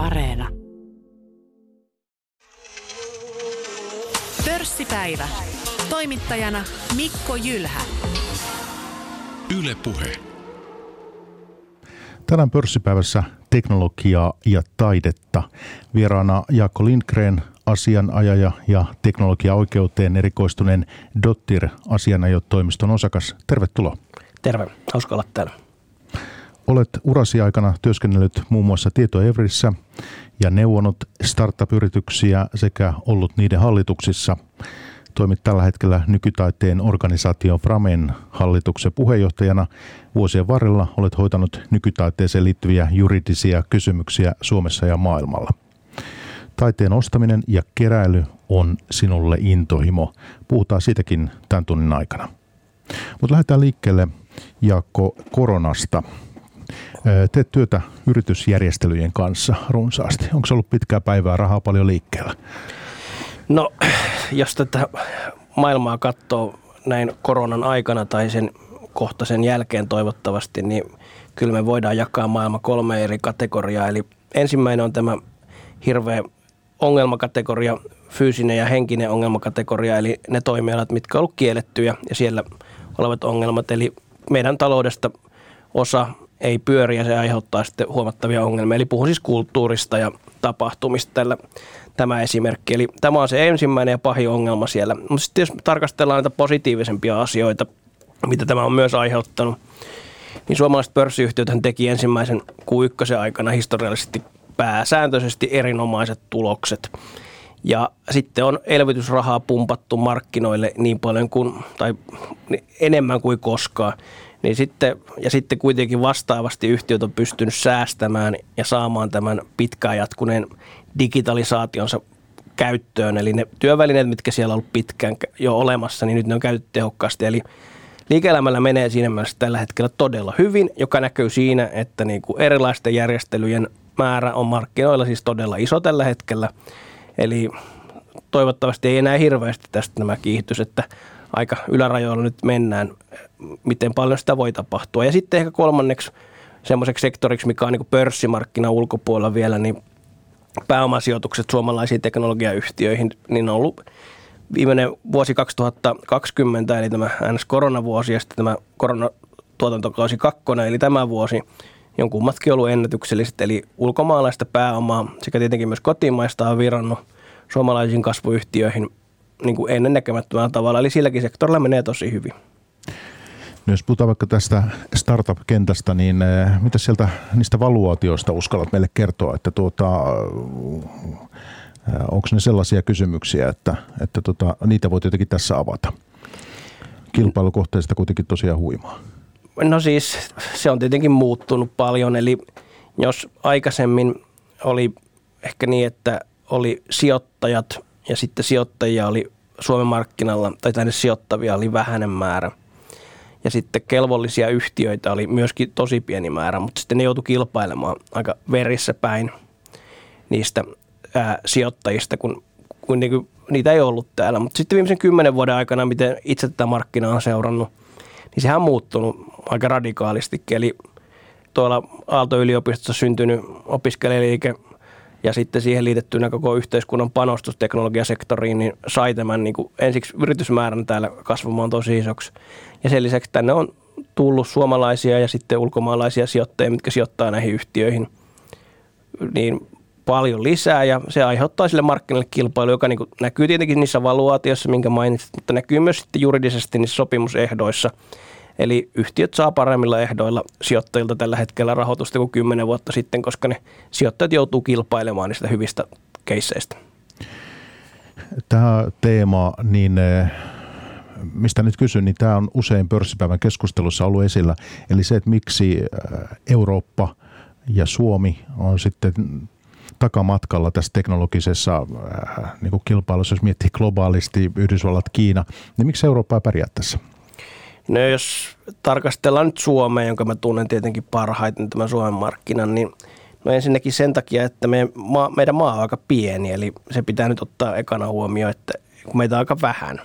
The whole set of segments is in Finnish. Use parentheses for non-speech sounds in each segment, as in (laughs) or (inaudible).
Areena. Pörssipäivä. Toimittajana Mikko Jylhä. Yle Puhe. Tänään pörssipäivässä teknologiaa ja taidetta. Vieraana Jaakko Lindgren, asianajaja ja teknologiaoikeuteen erikoistuneen Dottir asianajotoimiston osakas. Tervetuloa. Terve, hauska olla täällä. Olet urasi aikana työskennellyt muun muassa Tietoevrissä ja neuvonut startup-yrityksiä sekä ollut niiden hallituksissa. Toimit tällä hetkellä nykytaiteen organisaatio Framen hallituksen puheenjohtajana. Vuosien varrella olet hoitanut nykytaiteeseen liittyviä juridisia kysymyksiä Suomessa ja maailmalla. Taiteen ostaminen ja keräily on sinulle intohimo. Puhutaan siitäkin tämän tunnin aikana. Mutta lähdetään liikkeelle Jaakko koronasta. Teet työtä yritysjärjestelyjen kanssa runsaasti. Onko se ollut pitkää päivää, rahaa paljon liikkeellä? No, jos tätä maailmaa katsoo näin koronan aikana tai sen kohta sen jälkeen toivottavasti, niin kyllä me voidaan jakaa maailma kolme eri kategoriaa. Eli ensimmäinen on tämä hirveä ongelmakategoria, fyysinen ja henkinen ongelmakategoria, eli ne toimialat, mitkä ovat kiellettyjä ja siellä olevat ongelmat. Eli meidän taloudesta osa ei pyöri ja se aiheuttaa sitten huomattavia ongelmia. Eli puhun siis kulttuurista ja tapahtumista tällä tämä esimerkki. Eli tämä on se ensimmäinen ja pahin ongelma siellä. Mutta sitten jos tarkastellaan näitä positiivisempia asioita, mitä tämä on myös aiheuttanut, niin suomalaiset pörssiyhtiöt teki ensimmäisen Q1 aikana historiallisesti pääsääntöisesti erinomaiset tulokset. Ja sitten on elvytysrahaa pumpattu markkinoille niin paljon kuin, tai enemmän kuin koskaan. Niin sitten, ja sitten kuitenkin vastaavasti yhtiöt on pystynyt säästämään ja saamaan tämän pitkään jatkuneen digitalisaationsa käyttöön. Eli ne työvälineet, mitkä siellä on ollut pitkään jo olemassa, niin nyt ne on käytetty tehokkaasti. Eli liike-elämällä menee siinä mielessä tällä hetkellä todella hyvin, joka näkyy siinä, että niin kuin erilaisten järjestelyjen määrä on markkinoilla siis todella iso tällä hetkellä. Eli toivottavasti ei enää hirveästi tästä nämä kiihtys, että aika ylärajoilla nyt mennään, miten paljon sitä voi tapahtua. Ja sitten ehkä kolmanneksi semmoiseksi sektoriksi, mikä on niin pörssimarkkina ulkopuolella vielä, niin pääomasijoitukset suomalaisiin teknologiayhtiöihin, niin on ollut viimeinen vuosi 2020, eli tämä NS-koronavuosi ja sitten tämä koronatuotantokausi kakkonen, eli tämä vuosi, on kummatkin ollut ennätykselliset, eli ulkomaalaista pääomaa sekä tietenkin myös kotimaista on virannut suomalaisiin kasvuyhtiöihin niin kuin ennennäkemättömällä tavalla, eli silläkin sektorilla menee tosi hyvin. No jos puhutaan vaikka tästä startup-kentästä, niin äh, mitä sieltä niistä valuaatioista uskallat meille kertoa, että tuota, äh, onko ne sellaisia kysymyksiä, että, että tuota, niitä voi jotenkin tässä avata? Kilpailukohteista kuitenkin tosiaan huimaa. No siis se on tietenkin muuttunut paljon, eli jos aikaisemmin oli ehkä niin, että oli sijoittajat ja sitten sijoittajia oli Suomen markkinalla, tai tänne sijoittavia oli vähäinen määrä, ja sitten kelvollisia yhtiöitä oli myöskin tosi pieni määrä, mutta sitten ne joutui kilpailemaan aika verissä päin niistä ää, sijoittajista, kun, kun niinku, niitä ei ollut täällä. Mutta sitten viimeisen kymmenen vuoden aikana, miten itse tätä markkinaa on seurannut, niin sehän on muuttunut aika radikaalistikin. Eli tuolla Aalto-yliopistossa syntynyt opiskelijaliike – ja sitten siihen liitettynä koko yhteiskunnan panostus teknologiasektoriin, niin sai tämän niin kuin ensiksi yritysmäärän täällä kasvamaan tosi isoksi. Ja sen lisäksi tänne on tullut suomalaisia ja sitten ulkomaalaisia sijoittajia, mitkä sijoittaa näihin yhtiöihin niin paljon lisää ja se aiheuttaa sille markkinalle kilpailu, joka niin näkyy tietenkin niissä valuaatioissa, minkä mainitsit, mutta näkyy myös sitten juridisesti niissä sopimusehdoissa – Eli yhtiöt saa paremmilla ehdoilla sijoittajilta tällä hetkellä rahoitusta kuin kymmenen vuotta sitten, koska ne sijoittajat joutuu kilpailemaan niistä hyvistä keisseistä. Tämä teema, niin eh, mistä nyt kysyn, niin tämä on usein pörssipäivän keskustelussa ollut esillä. Eli se, että miksi eh, Eurooppa ja Suomi on sitten takamatkalla tässä teknologisessa eh, niin kuin kilpailussa, jos miettii globaalisti Yhdysvallat, Kiina, niin miksi Eurooppa ei pärjää tässä? No jos tarkastellaan nyt Suomea, jonka mä tunnen tietenkin parhaiten tämän Suomen markkinan, niin no ensinnäkin sen takia, että me, maa, meidän maa on aika pieni, eli se pitää nyt ottaa ekana huomioon, että kun meitä on aika vähän.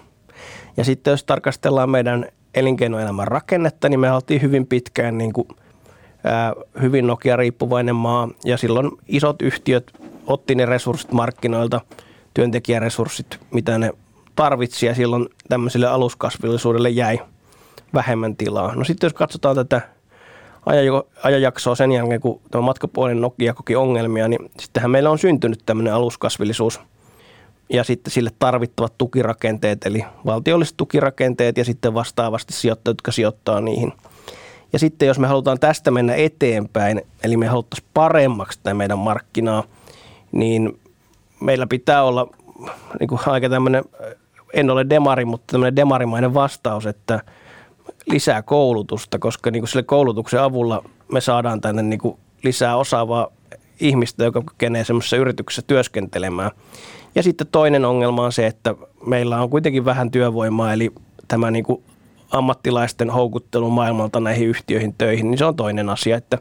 Ja sitten jos tarkastellaan meidän elinkeinoelämän rakennetta, niin me oltiin hyvin pitkään niin kuin, hyvin Nokia-riippuvainen maa ja silloin isot yhtiöt otti ne resurssit markkinoilta, työntekijäresurssit, mitä ne tarvitsi ja silloin tämmöiselle aluskasvillisuudelle jäi vähemmän tilaa. No sitten jos katsotaan tätä ajanjaksoa sen jälkeen, kun tämä matkapuolinen Nokia koki ongelmia, niin sittenhän meillä on syntynyt tämmöinen aluskasvillisuus ja sitten sille tarvittavat tukirakenteet, eli valtiolliset tukirakenteet ja sitten vastaavasti sijoittajat, jotka sijoittaa niihin. Ja sitten jos me halutaan tästä mennä eteenpäin, eli me haluttaisiin paremmaksi tämä meidän markkinaa, niin meillä pitää olla niin kuin aika tämmöinen, en ole demari, mutta tämmöinen demarimainen vastaus, että – lisää koulutusta, koska niin kuin sille koulutuksen avulla me saadaan tänne niin kuin lisää osaavaa ihmistä, joka kykenee semmoisessa yrityksessä työskentelemään. Ja sitten toinen ongelma on se, että meillä on kuitenkin vähän työvoimaa, eli tämä niin kuin ammattilaisten houkuttelu maailmalta näihin yhtiöihin töihin, niin se on toinen asia, että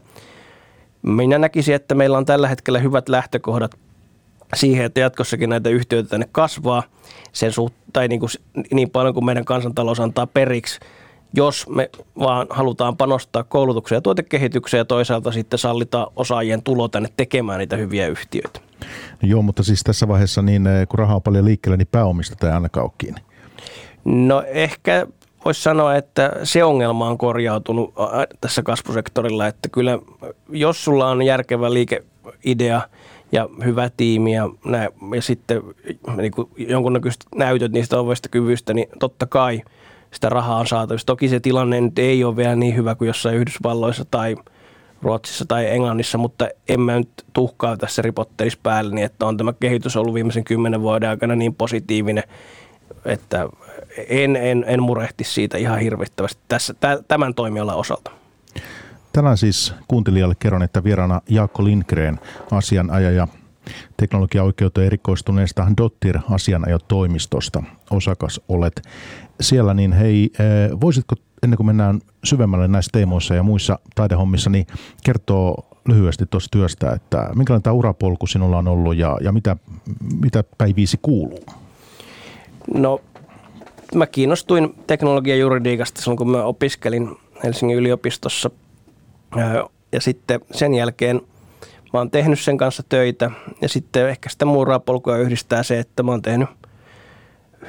minä näkisin, että meillä on tällä hetkellä hyvät lähtökohdat siihen, että jatkossakin näitä yhtiöitä tänne kasvaa sen suht, tai niin, kuin, niin paljon kuin meidän kansantalous antaa periksi – jos me vaan halutaan panostaa koulutukseen ja tuotekehitykseen ja toisaalta sitten sallitaan osaajien tulo tänne tekemään niitä hyviä yhtiöitä. No joo, mutta siis tässä vaiheessa niin eh, kun rahaa on paljon liikkeellä, niin pääomista ei ainakaan ole kiinni. No ehkä voisi sanoa, että se ongelma on korjautunut tässä kasvusektorilla, että kyllä jos sulla on järkevä liikeidea ja hyvä tiimi ja, nä, ja sitten niin kuin jonkunnäköiset näytöt niistä ovista kyvyistä, niin totta kai – sitä rahaa on saatavissa. Toki se tilanne nyt ei ole vielä niin hyvä kuin jossain Yhdysvalloissa tai Ruotsissa tai Englannissa, mutta en mä nyt tuhkaa tässä ripottelisi päälle, niin että on tämä kehitys ollut viimeisen kymmenen vuoden aikana niin positiivinen, että en, en, en murehti siitä ihan hirvittävästi tässä, tämän toimialan osalta. Tänään siis kuuntelijalle kerron, että vieraana Jaakko Lindgren, asianajaja teknologiaoikeuteen erikoistuneesta Dottir asianajotoimistosta osakas olet siellä, niin hei, eh, voisitko ennen kuin mennään syvemmälle näissä teemoissa ja muissa taidehommissa, niin kertoo lyhyesti tuosta työstä, että minkälainen tämä urapolku sinulla on ollut ja, ja mitä, mitä päiviisi kuuluu? No, mä kiinnostuin teknologiajuridiikasta silloin, kun mä opiskelin Helsingin yliopistossa. Ja sitten sen jälkeen mä oon tehnyt sen kanssa töitä. Ja sitten ehkä sitä mun urapolkua yhdistää se, että mä oon tehnyt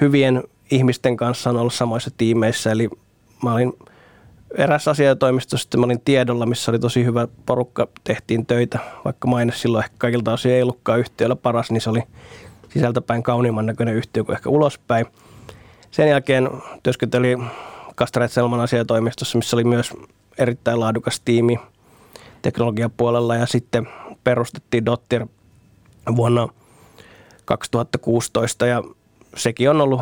hyvien ihmisten kanssa on ollut samoissa tiimeissä. Eli mä olin eräs asiatoimisto, sitten mä olin tiedolla, missä oli tosi hyvä porukka, tehtiin töitä, vaikka maine silloin ehkä kaikilta osin ei ollutkaan yhtiöllä paras, niin se oli sisältäpäin kauniimman näköinen yhtiö kuin ehkä ulospäin. Sen jälkeen työskentelin Kastaret Selman asiatoimistossa, missä oli myös erittäin laadukas tiimi teknologiapuolella ja sitten perustettiin Dottir vuonna 2016 ja sekin on ollut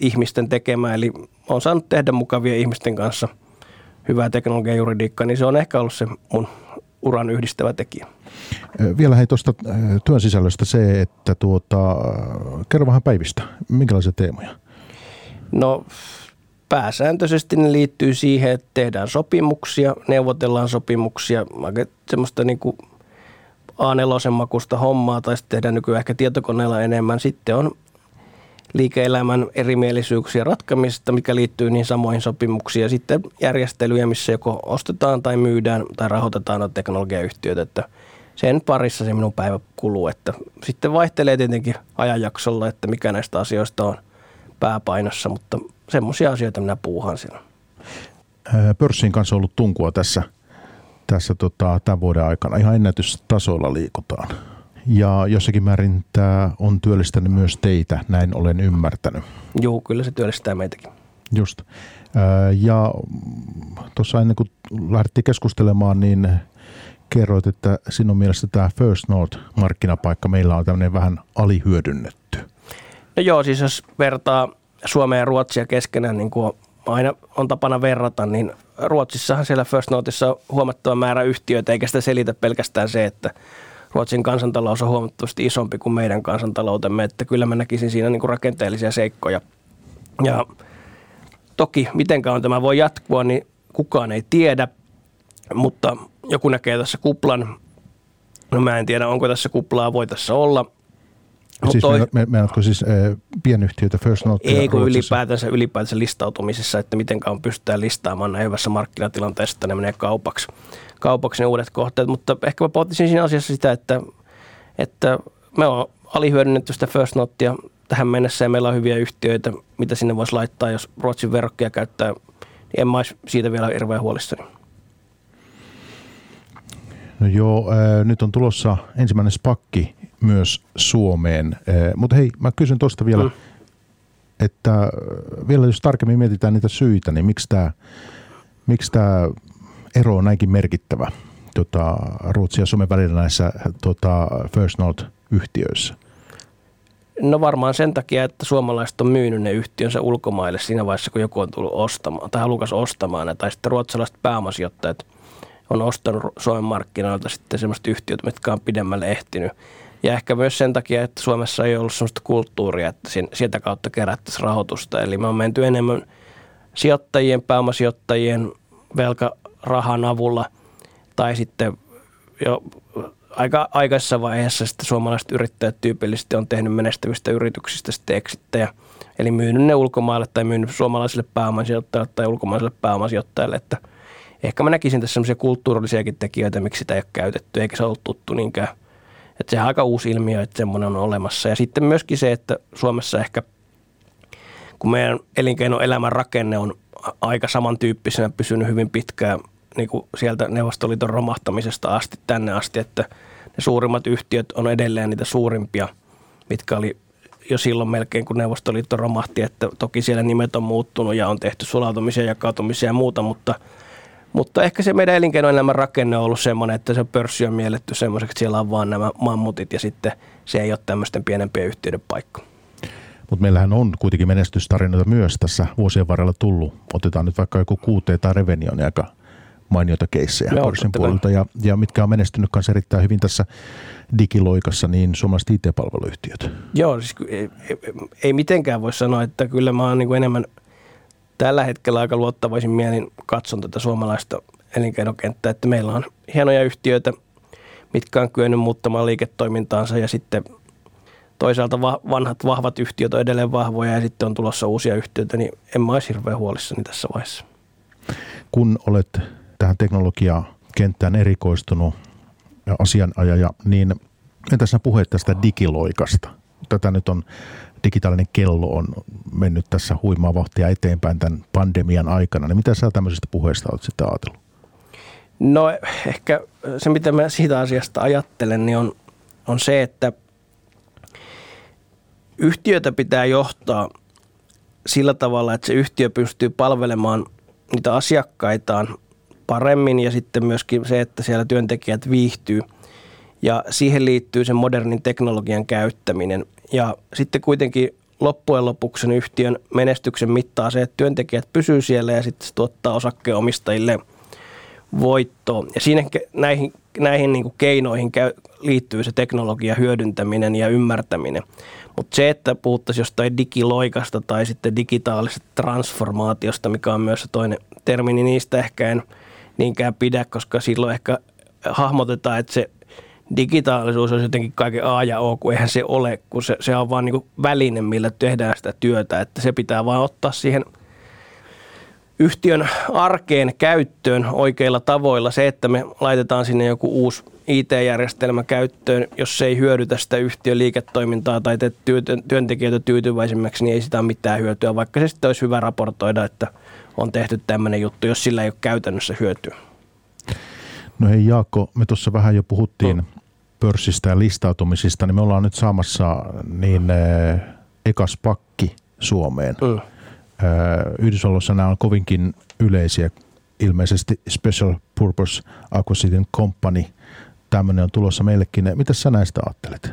ihmisten tekemään, eli on saanut tehdä mukavia ihmisten kanssa hyvää teknologian juridiikkaa, niin se on ehkä ollut se mun uran yhdistävä tekijä. Vielä hei tuosta työn sisällöstä se, että tuota, kerro vähän päivistä. Minkälaisia teemoja? No pääsääntöisesti ne liittyy siihen, että tehdään sopimuksia, neuvotellaan sopimuksia, semmoista niin kuin A4 makusta hommaa tai sitten tehdään nykyään ehkä tietokoneella enemmän. Sitten on liike-elämän erimielisyyksiä ratkamista, mikä liittyy niin samoihin sopimuksiin ja sitten järjestelyjä, missä joko ostetaan tai myydään tai rahoitetaan noita teknologiayhtiöitä, että sen parissa se minun päivä kuluu, että sitten vaihtelee tietenkin ajanjaksolla, että mikä näistä asioista on pääpainossa, mutta semmoisia asioita minä puuhaan siellä. Pörssin kanssa on ollut tunkua tässä, tässä tota, tämän vuoden aikana. Ihan ennätystasoilla liikutaan. Ja jossakin määrin tämä on työllistänyt myös teitä, näin olen ymmärtänyt. Joo, kyllä se työllistää meitäkin. Just. Ja tuossa ennen kuin lähdettiin keskustelemaan, niin kerroit, että sinun mielestä tämä First North-markkinapaikka meillä on tämmöinen vähän alihyödynnetty. No joo, siis jos vertaa Suomea ja Ruotsia keskenään, niin kuin aina on tapana verrata, niin Ruotsissahan siellä First Northissa on huomattava määrä yhtiöitä, eikä sitä selitä pelkästään se, että Ruotsin kansantalous on huomattavasti isompi kuin meidän kansantaloutemme, että kyllä mä näkisin siinä niin kuin rakenteellisia seikkoja. Ja toki miten kauan tämä voi jatkua, niin kukaan ei tiedä, mutta joku näkee tässä kuplan. No mä en tiedä, onko tässä kuplaa, voi tässä olla. Mut siis toi, meinaatko siis äh, pienyhtiöitä First Note? Ei kun ylipäätänsä, ylipäätänsä listautumisessa, että miten kauan pystytään listaamaan näin hyvässä markkinatilanteessa, että ne menee kaupaksi, kaupaksi ne uudet kohteet. Mutta ehkä mä pohtisin siinä asiassa sitä, että, että me on alihyödynnetty sitä First Notea tähän mennessä ja meillä on hyviä yhtiöitä, mitä sinne voisi laittaa, jos Ruotsin verrokkia käyttää, niin en mä olisi siitä vielä hirveän huolissani. No joo, äh, nyt on tulossa ensimmäinen spakki myös Suomeen. Äh, mutta hei, mä kysyn tuosta vielä, mm. että vielä jos tarkemmin mietitään niitä syitä, niin miksi tämä miksi tää ero on näinkin merkittävä tota, Ruotsin ja Suomen välillä näissä tota, First Note-yhtiöissä? No varmaan sen takia, että suomalaiset on myynyt ne yhtiönsä ulkomaille siinä vaiheessa, kun joku on tullut ostamaan tai halukas ostamaan ne, tai sitten ruotsalaiset pääomasijoittajat on ostanut Suomen markkinoilta sitten semmoista yhtiöt, mitkä on pidemmälle ehtinyt. Ja ehkä myös sen takia, että Suomessa ei ollut sellaista kulttuuria, että sieltä kautta kerättäisiin rahoitusta. Eli me on menty enemmän sijoittajien, pääomasijoittajien velkarahan avulla tai sitten jo aika aikaisessa vaiheessa sitten suomalaiset yrittäjät tyypillisesti on tehnyt menestyvistä yrityksistä sitten eksittejä. Eli myynyt ne ulkomaille tai myynyt suomalaisille pääomasijoittajille tai ulkomaisille pääomasijoittajille, että ehkä mä näkisin tässä semmoisia kulttuurillisiakin tekijöitä, miksi sitä ei ole käytetty, eikä se ollut tuttu niinkään. Että se on aika uusi ilmiö, että semmoinen on olemassa. Ja sitten myöskin se, että Suomessa ehkä, kun meidän elinkeinoelämän rakenne on aika samantyyppisenä pysynyt hyvin pitkään niin kuin sieltä Neuvostoliiton romahtamisesta asti tänne asti, että ne suurimmat yhtiöt on edelleen niitä suurimpia, mitkä oli jo silloin melkein, kun Neuvostoliitto romahti, että toki siellä nimet on muuttunut ja on tehty sulautumisia, jakautumisia ja muuta, mutta, mutta ehkä se meidän elinkeinoelämän rakenne on ollut semmoinen, että se pörssi on mielletty semmoiseksi, että siellä on vaan nämä mammutit ja sitten se ei ole tämmöisten pienempien yhtiöiden paikka. Mutta meillähän on kuitenkin menestystarinoita myös tässä vuosien varrella tullut. Otetaan nyt vaikka joku QT tai Revenion, aika mainioita keissejä pörssin puolelta ja, ja mitkä on menestynyt kanssa erittäin hyvin tässä digiloikassa, niin suomalaiset IT-palveluyhtiöt. Joo, siis ei, ei, ei mitenkään voi sanoa, että kyllä mä oon niin enemmän tällä hetkellä aika luottavaisin mielin katson tätä suomalaista elinkeinokenttää, että meillä on hienoja yhtiöitä, mitkä on kyennyt muuttamaan liiketoimintaansa ja sitten toisaalta vanhat vahvat yhtiöt on edelleen vahvoja ja sitten on tulossa uusia yhtiöitä, niin en mä olisi hirveän huolissani tässä vaiheessa. Kun olet tähän teknologiakenttään erikoistunut asianajaja, niin entäs puhuit tästä digiloikasta? Tätä nyt on, digitaalinen kello on mennyt tässä huimaa vauhtia eteenpäin tämän pandemian aikana. Niin mitä sä tämmöisestä puheesta olet sitten ajatellut? No ehkä se, mitä mä siitä asiasta ajattelen, niin on, on se, että yhtiötä pitää johtaa sillä tavalla, että se yhtiö pystyy palvelemaan niitä asiakkaitaan paremmin ja sitten myöskin se, että siellä työntekijät viihtyy. Ja siihen liittyy sen modernin teknologian käyttäminen. Ja sitten kuitenkin loppujen lopuksi sen yhtiön menestyksen mittaa se, että työntekijät pysyy siellä ja sitten se tuottaa osakkeenomistajille voittoa. Ja siinä näihin, näihin niin keinoihin käy, liittyy se teknologia hyödyntäminen ja ymmärtäminen. Mutta se, että puhuttaisiin jostain digiloikasta tai sitten digitaalisesta transformaatiosta, mikä on myös se toinen termi, niin niistä ehkä en – niinkään pidä, koska silloin ehkä hahmotetaan, että se digitaalisuus on jotenkin kaiken A ja O, kun eihän se ole, kun se, se on vaan niin väline, millä tehdään sitä työtä, että se pitää vaan ottaa siihen yhtiön arkeen käyttöön oikeilla tavoilla. Se, että me laitetaan sinne joku uusi IT-järjestelmä käyttöön, jos se ei hyödytä sitä yhtiön liiketoimintaa tai tee työntekijöitä tyytyväisemmäksi, niin ei sitä ole mitään hyötyä, vaikka se sitten olisi hyvä raportoida, että – on tehty tämmöinen juttu, jos sillä ei ole käytännössä hyötyä. No hei Jaakko, me tuossa vähän jo puhuttiin no. Pörssistä ja listautumisista, niin me ollaan nyt saamassa niin äh, ekas pakki Suomeen. Mm. Äh, Yhdysvalloissa nämä on kovinkin yleisiä, ilmeisesti Special Purpose Acquisition Company, tämmöinen on tulossa meillekin. Mitä sä näistä ajattelet?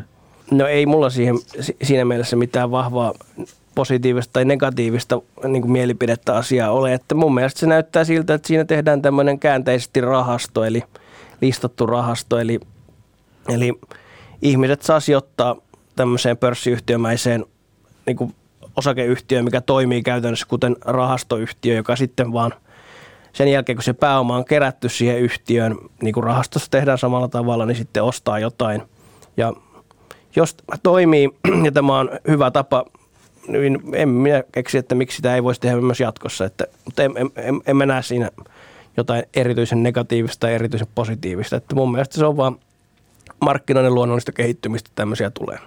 No ei mulla siihen, siinä mielessä mitään vahvaa positiivista tai negatiivista niin kuin mielipidettä asiaa ole. Että mun mielestä se näyttää siltä, että siinä tehdään tämmöinen käänteisesti rahasto, eli listattu rahasto, eli, eli ihmiset saa sijoittaa tämmöiseen pörssiyhtiömäiseen niin kuin osakeyhtiöön, mikä toimii käytännössä kuten rahastoyhtiö, joka sitten vaan sen jälkeen, kun se pääoma on kerätty siihen yhtiöön, niin kuin rahastossa tehdään samalla tavalla, niin sitten ostaa jotain. Ja jos toimii (clears throat) ja tämä on hyvä tapa, niin en minä keksi, että miksi sitä ei voisi tehdä myös jatkossa. Että, mutta en, en, en, en mä näe siinä jotain erityisen negatiivista tai erityisen positiivista. Että mun mielestä se on vaan markkinoiden luonnollista kehittymistä, tämmöisiä tulee.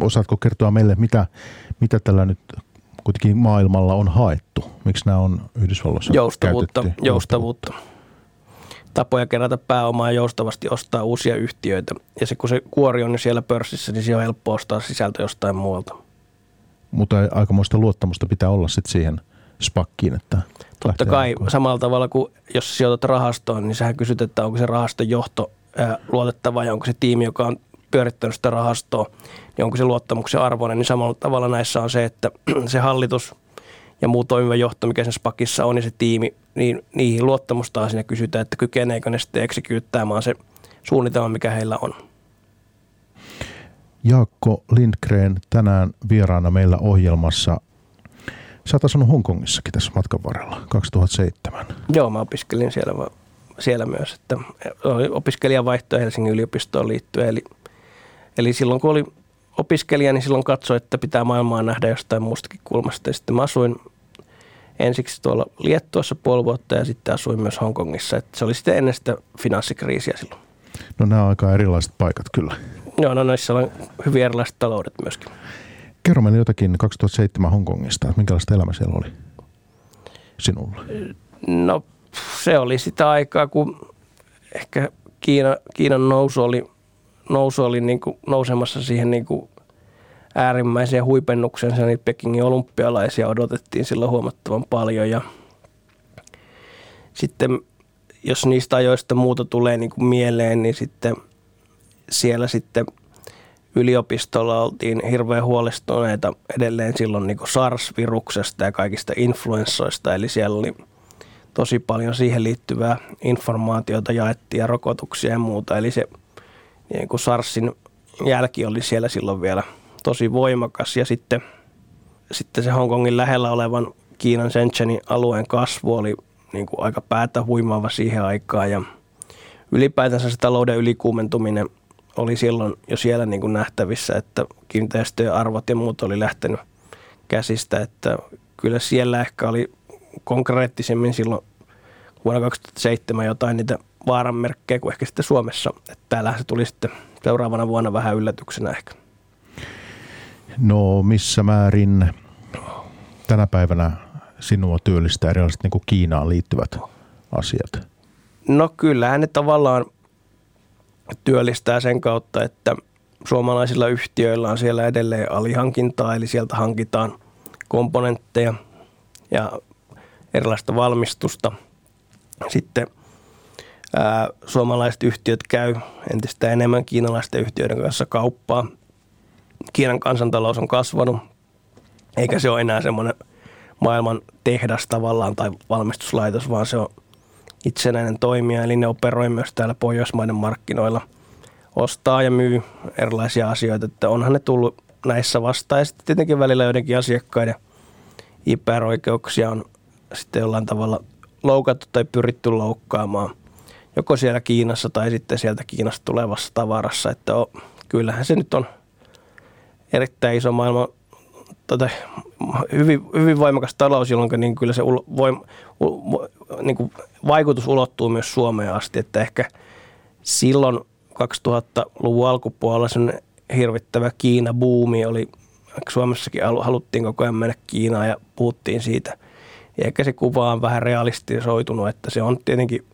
Osaatko kertoa meille, mitä, mitä tällä nyt kuitenkin maailmalla on haettu? Miksi nämä on Yhdysvalloissa Joustavuutta, käytetty? joustavuutta. Tapoja kerätä pääomaa ja joustavasti ostaa uusia yhtiöitä. Ja se, kun se kuori on jo siellä pörssissä, niin siellä on helppo ostaa sisältö jostain muualta. Mutta aikamoista luottamusta pitää olla sitten siihen spakkiin, että Totta kai alkuun. samalla tavalla kuin jos sijoitat rahastoon, niin sähän kysyt, että onko se rahaston johto luotettava ja onko se tiimi, joka on pyörittänyt sitä rahastoa, niin onko se luottamuksen arvoinen. Niin samalla tavalla näissä on se, että (clears throat) se hallitus ja muu toimiva johto, mikä sen spakissa on, ja se tiimi, niin niihin luottamusta siinä kysytään, että kykeneekö ne sitten eksikyyttämään se suunnitelma, mikä heillä on. Jaakko Lindgren tänään vieraana meillä ohjelmassa. Sä oot asunut Hongkongissakin tässä matkan varrella, 2007. Joo, mä opiskelin siellä, va- siellä myös, että oli opiskelijavaihto Helsingin yliopistoon liittyen, eli, eli silloin kun oli opiskelija, niin silloin katsoi, että pitää maailmaa nähdä jostain muustakin kulmasta. Ja sitten mä asuin ensiksi tuolla Liettuassa puoli vuotta ja sitten asuin myös Hongkongissa. Että se oli sitten ennen sitä finanssikriisiä silloin. No nämä on aika erilaiset paikat kyllä. Joo, no noissa on hyvin erilaiset taloudet myöskin. Kerro meille jotakin 2007 Hongkongista, minkälaista elämä siellä oli sinulla? No se oli sitä aikaa, kun ehkä Kiina, Kiinan nousu oli, nousu oli niin kuin nousemassa siihen niin kuin äärimmäiseen huipennukseen. Se niitä Pekingin olympialaisia odotettiin silloin huomattavan paljon ja sitten jos niistä ajoista muuta tulee niin kuin mieleen, niin sitten siellä sitten yliopistolla oltiin hirveän huolestuneita edelleen silloin niin kuin SARS-viruksesta ja kaikista influenssoista. Eli siellä oli tosi paljon siihen liittyvää informaatiota jaettiin ja rokotuksia ja muuta. Eli se niin kuin SARSin jälki oli siellä silloin vielä tosi voimakas. Ja sitten, sitten se Hongkongin lähellä olevan Kiinan Shenzhenin alueen kasvu oli niin kuin aika päätä huimaava siihen aikaan. Ja ylipäätänsä se talouden ylikuumentuminen oli silloin jo siellä niin kuin nähtävissä, että kiinteistöjen arvot ja muut oli lähtenyt käsistä. Että kyllä siellä ehkä oli konkreettisemmin silloin vuonna 2007 jotain niitä vaaranmerkkejä kuin ehkä sitten Suomessa. Että täällä se tuli sitten seuraavana vuonna vähän yllätyksenä ehkä. No missä määrin tänä päivänä sinua työllistää erilaiset niin kuin Kiinaan liittyvät asiat? No kyllähän ne tavallaan työllistää sen kautta, että suomalaisilla yhtiöillä on siellä edelleen alihankintaa, eli sieltä hankitaan komponentteja ja erilaista valmistusta. Sitten ää, suomalaiset yhtiöt käy entistä enemmän kiinalaisten yhtiöiden kanssa kauppaa. Kiinan kansantalous on kasvanut, eikä se ole enää semmoinen maailman tehdas tavallaan tai valmistuslaitos, vaan se on itsenäinen toimija, eli ne operoi myös täällä Pohjoismaiden markkinoilla, ostaa ja myy erilaisia asioita, että onhan ne tullut näissä vastaan. Ja sitten tietenkin välillä joidenkin asiakkaiden IPR-oikeuksia on sitten jollain tavalla loukattu tai pyritty loukkaamaan joko siellä Kiinassa tai sitten sieltä Kiinasta tulevassa tavarassa, että on, kyllähän se nyt on erittäin iso maailma, tota, hyvin, hyvin voimakas talous, jolloin niin kyllä se ulo, voim, u, niin kuin vaikutus ulottuu myös Suomeen asti, että ehkä silloin 2000-luvun alkupuolella sen hirvittävä Kiina-buumi oli, Suomessakin haluttiin koko ajan mennä Kiinaan ja puhuttiin siitä. Ja ehkä se kuva on vähän realistisoitunut, että se on tietenkin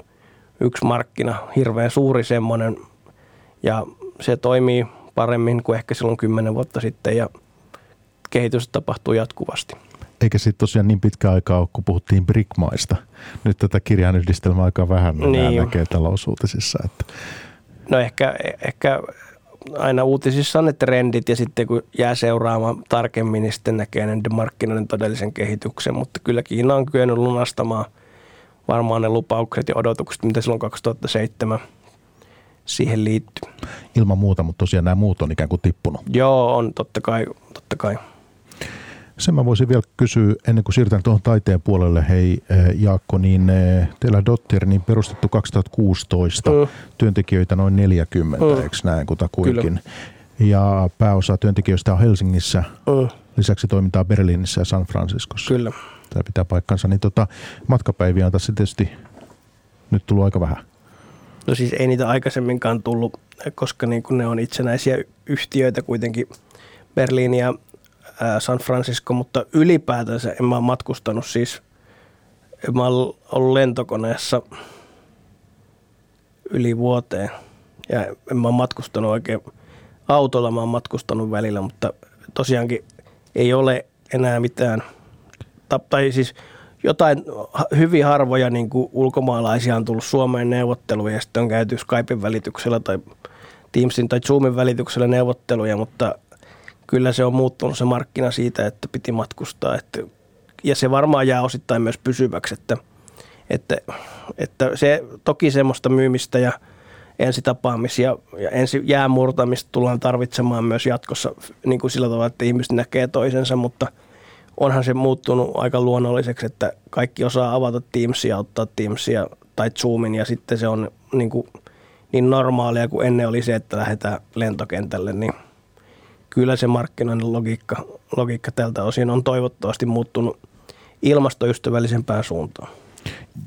yksi markkina, hirveän suuri semmoinen, ja se toimii paremmin kuin ehkä silloin kymmenen vuotta sitten, ja kehitys tapahtuu jatkuvasti. Eikä sitten tosiaan niin pitkä aikaa ole, kun puhuttiin BRIC-maista. Nyt tätä kirjan yhdistelmää aika vähän niin. näkee talousuutisissa. Että. No ehkä, ehkä aina uutisissa on ne trendit ja sitten kun jää seuraamaan tarkemmin, niin sitten näkee ne markkinoiden todellisen kehityksen. Mutta kyllä Kiina on kyennyt lunastamaan varmaan ne lupaukset ja odotukset, mitä silloin 2007 siihen liittyy. Ilman muuta, mutta tosiaan nämä muut on ikään kuin tippunut. Joo, on totta kai. Totta kai. Sen mä voisin vielä kysyä, ennen kuin siirrytään tuohon taiteen puolelle, hei Jaakko, niin teillä Dotter niin perustettu 2016, mm. työntekijöitä noin 40, mm. eikö näin kutakuinkin? ja pääosa työntekijöistä on Helsingissä. Mm, Lisäksi toimintaa Berliinissä ja San Franciscossa. kyllä. Tämä pitää paikkansa. Niin tota, matkapäiviä on tässä tietysti nyt tullut aika vähän. No siis ei niitä aikaisemminkaan tullut, koska niin kuin ne on itsenäisiä yhtiöitä kuitenkin Berliini ja San Francisco, mutta ylipäätänsä en mä matkustanut siis, en mä ollut lentokoneessa yli vuoteen. Ja en mä matkustanut oikein autolla, mä oon matkustanut välillä, mutta tosiaankin ei ole enää mitään, ta- tai siis jotain hyvin harvoja niin kuin ulkomaalaisia on tullut Suomeen neuvotteluja ja sitten on käyty Skypein välityksellä tai Teamsin tai Zoomin välityksellä neuvotteluja, mutta kyllä se on muuttunut se markkina siitä, että piti matkustaa. Että, ja se varmaan jää osittain myös pysyväksi, että, että, että se toki semmoista myymistä ja ensitapaamisia ja ensi jäämurtamista tullaan tarvitsemaan myös jatkossa niin kuin sillä tavalla, että ihmiset näkee toisensa, mutta onhan se muuttunut aika luonnolliseksi, että kaikki osaa avata Teamsia, ottaa Teamsia tai Zoomin ja sitten se on niin, kuin, niin normaalia kuin ennen oli se, että lähdetään lentokentälle, niin kyllä se markkinoinnin logiikka, logiikka tältä osin on toivottavasti muuttunut ilmastoystävällisempään suuntaan.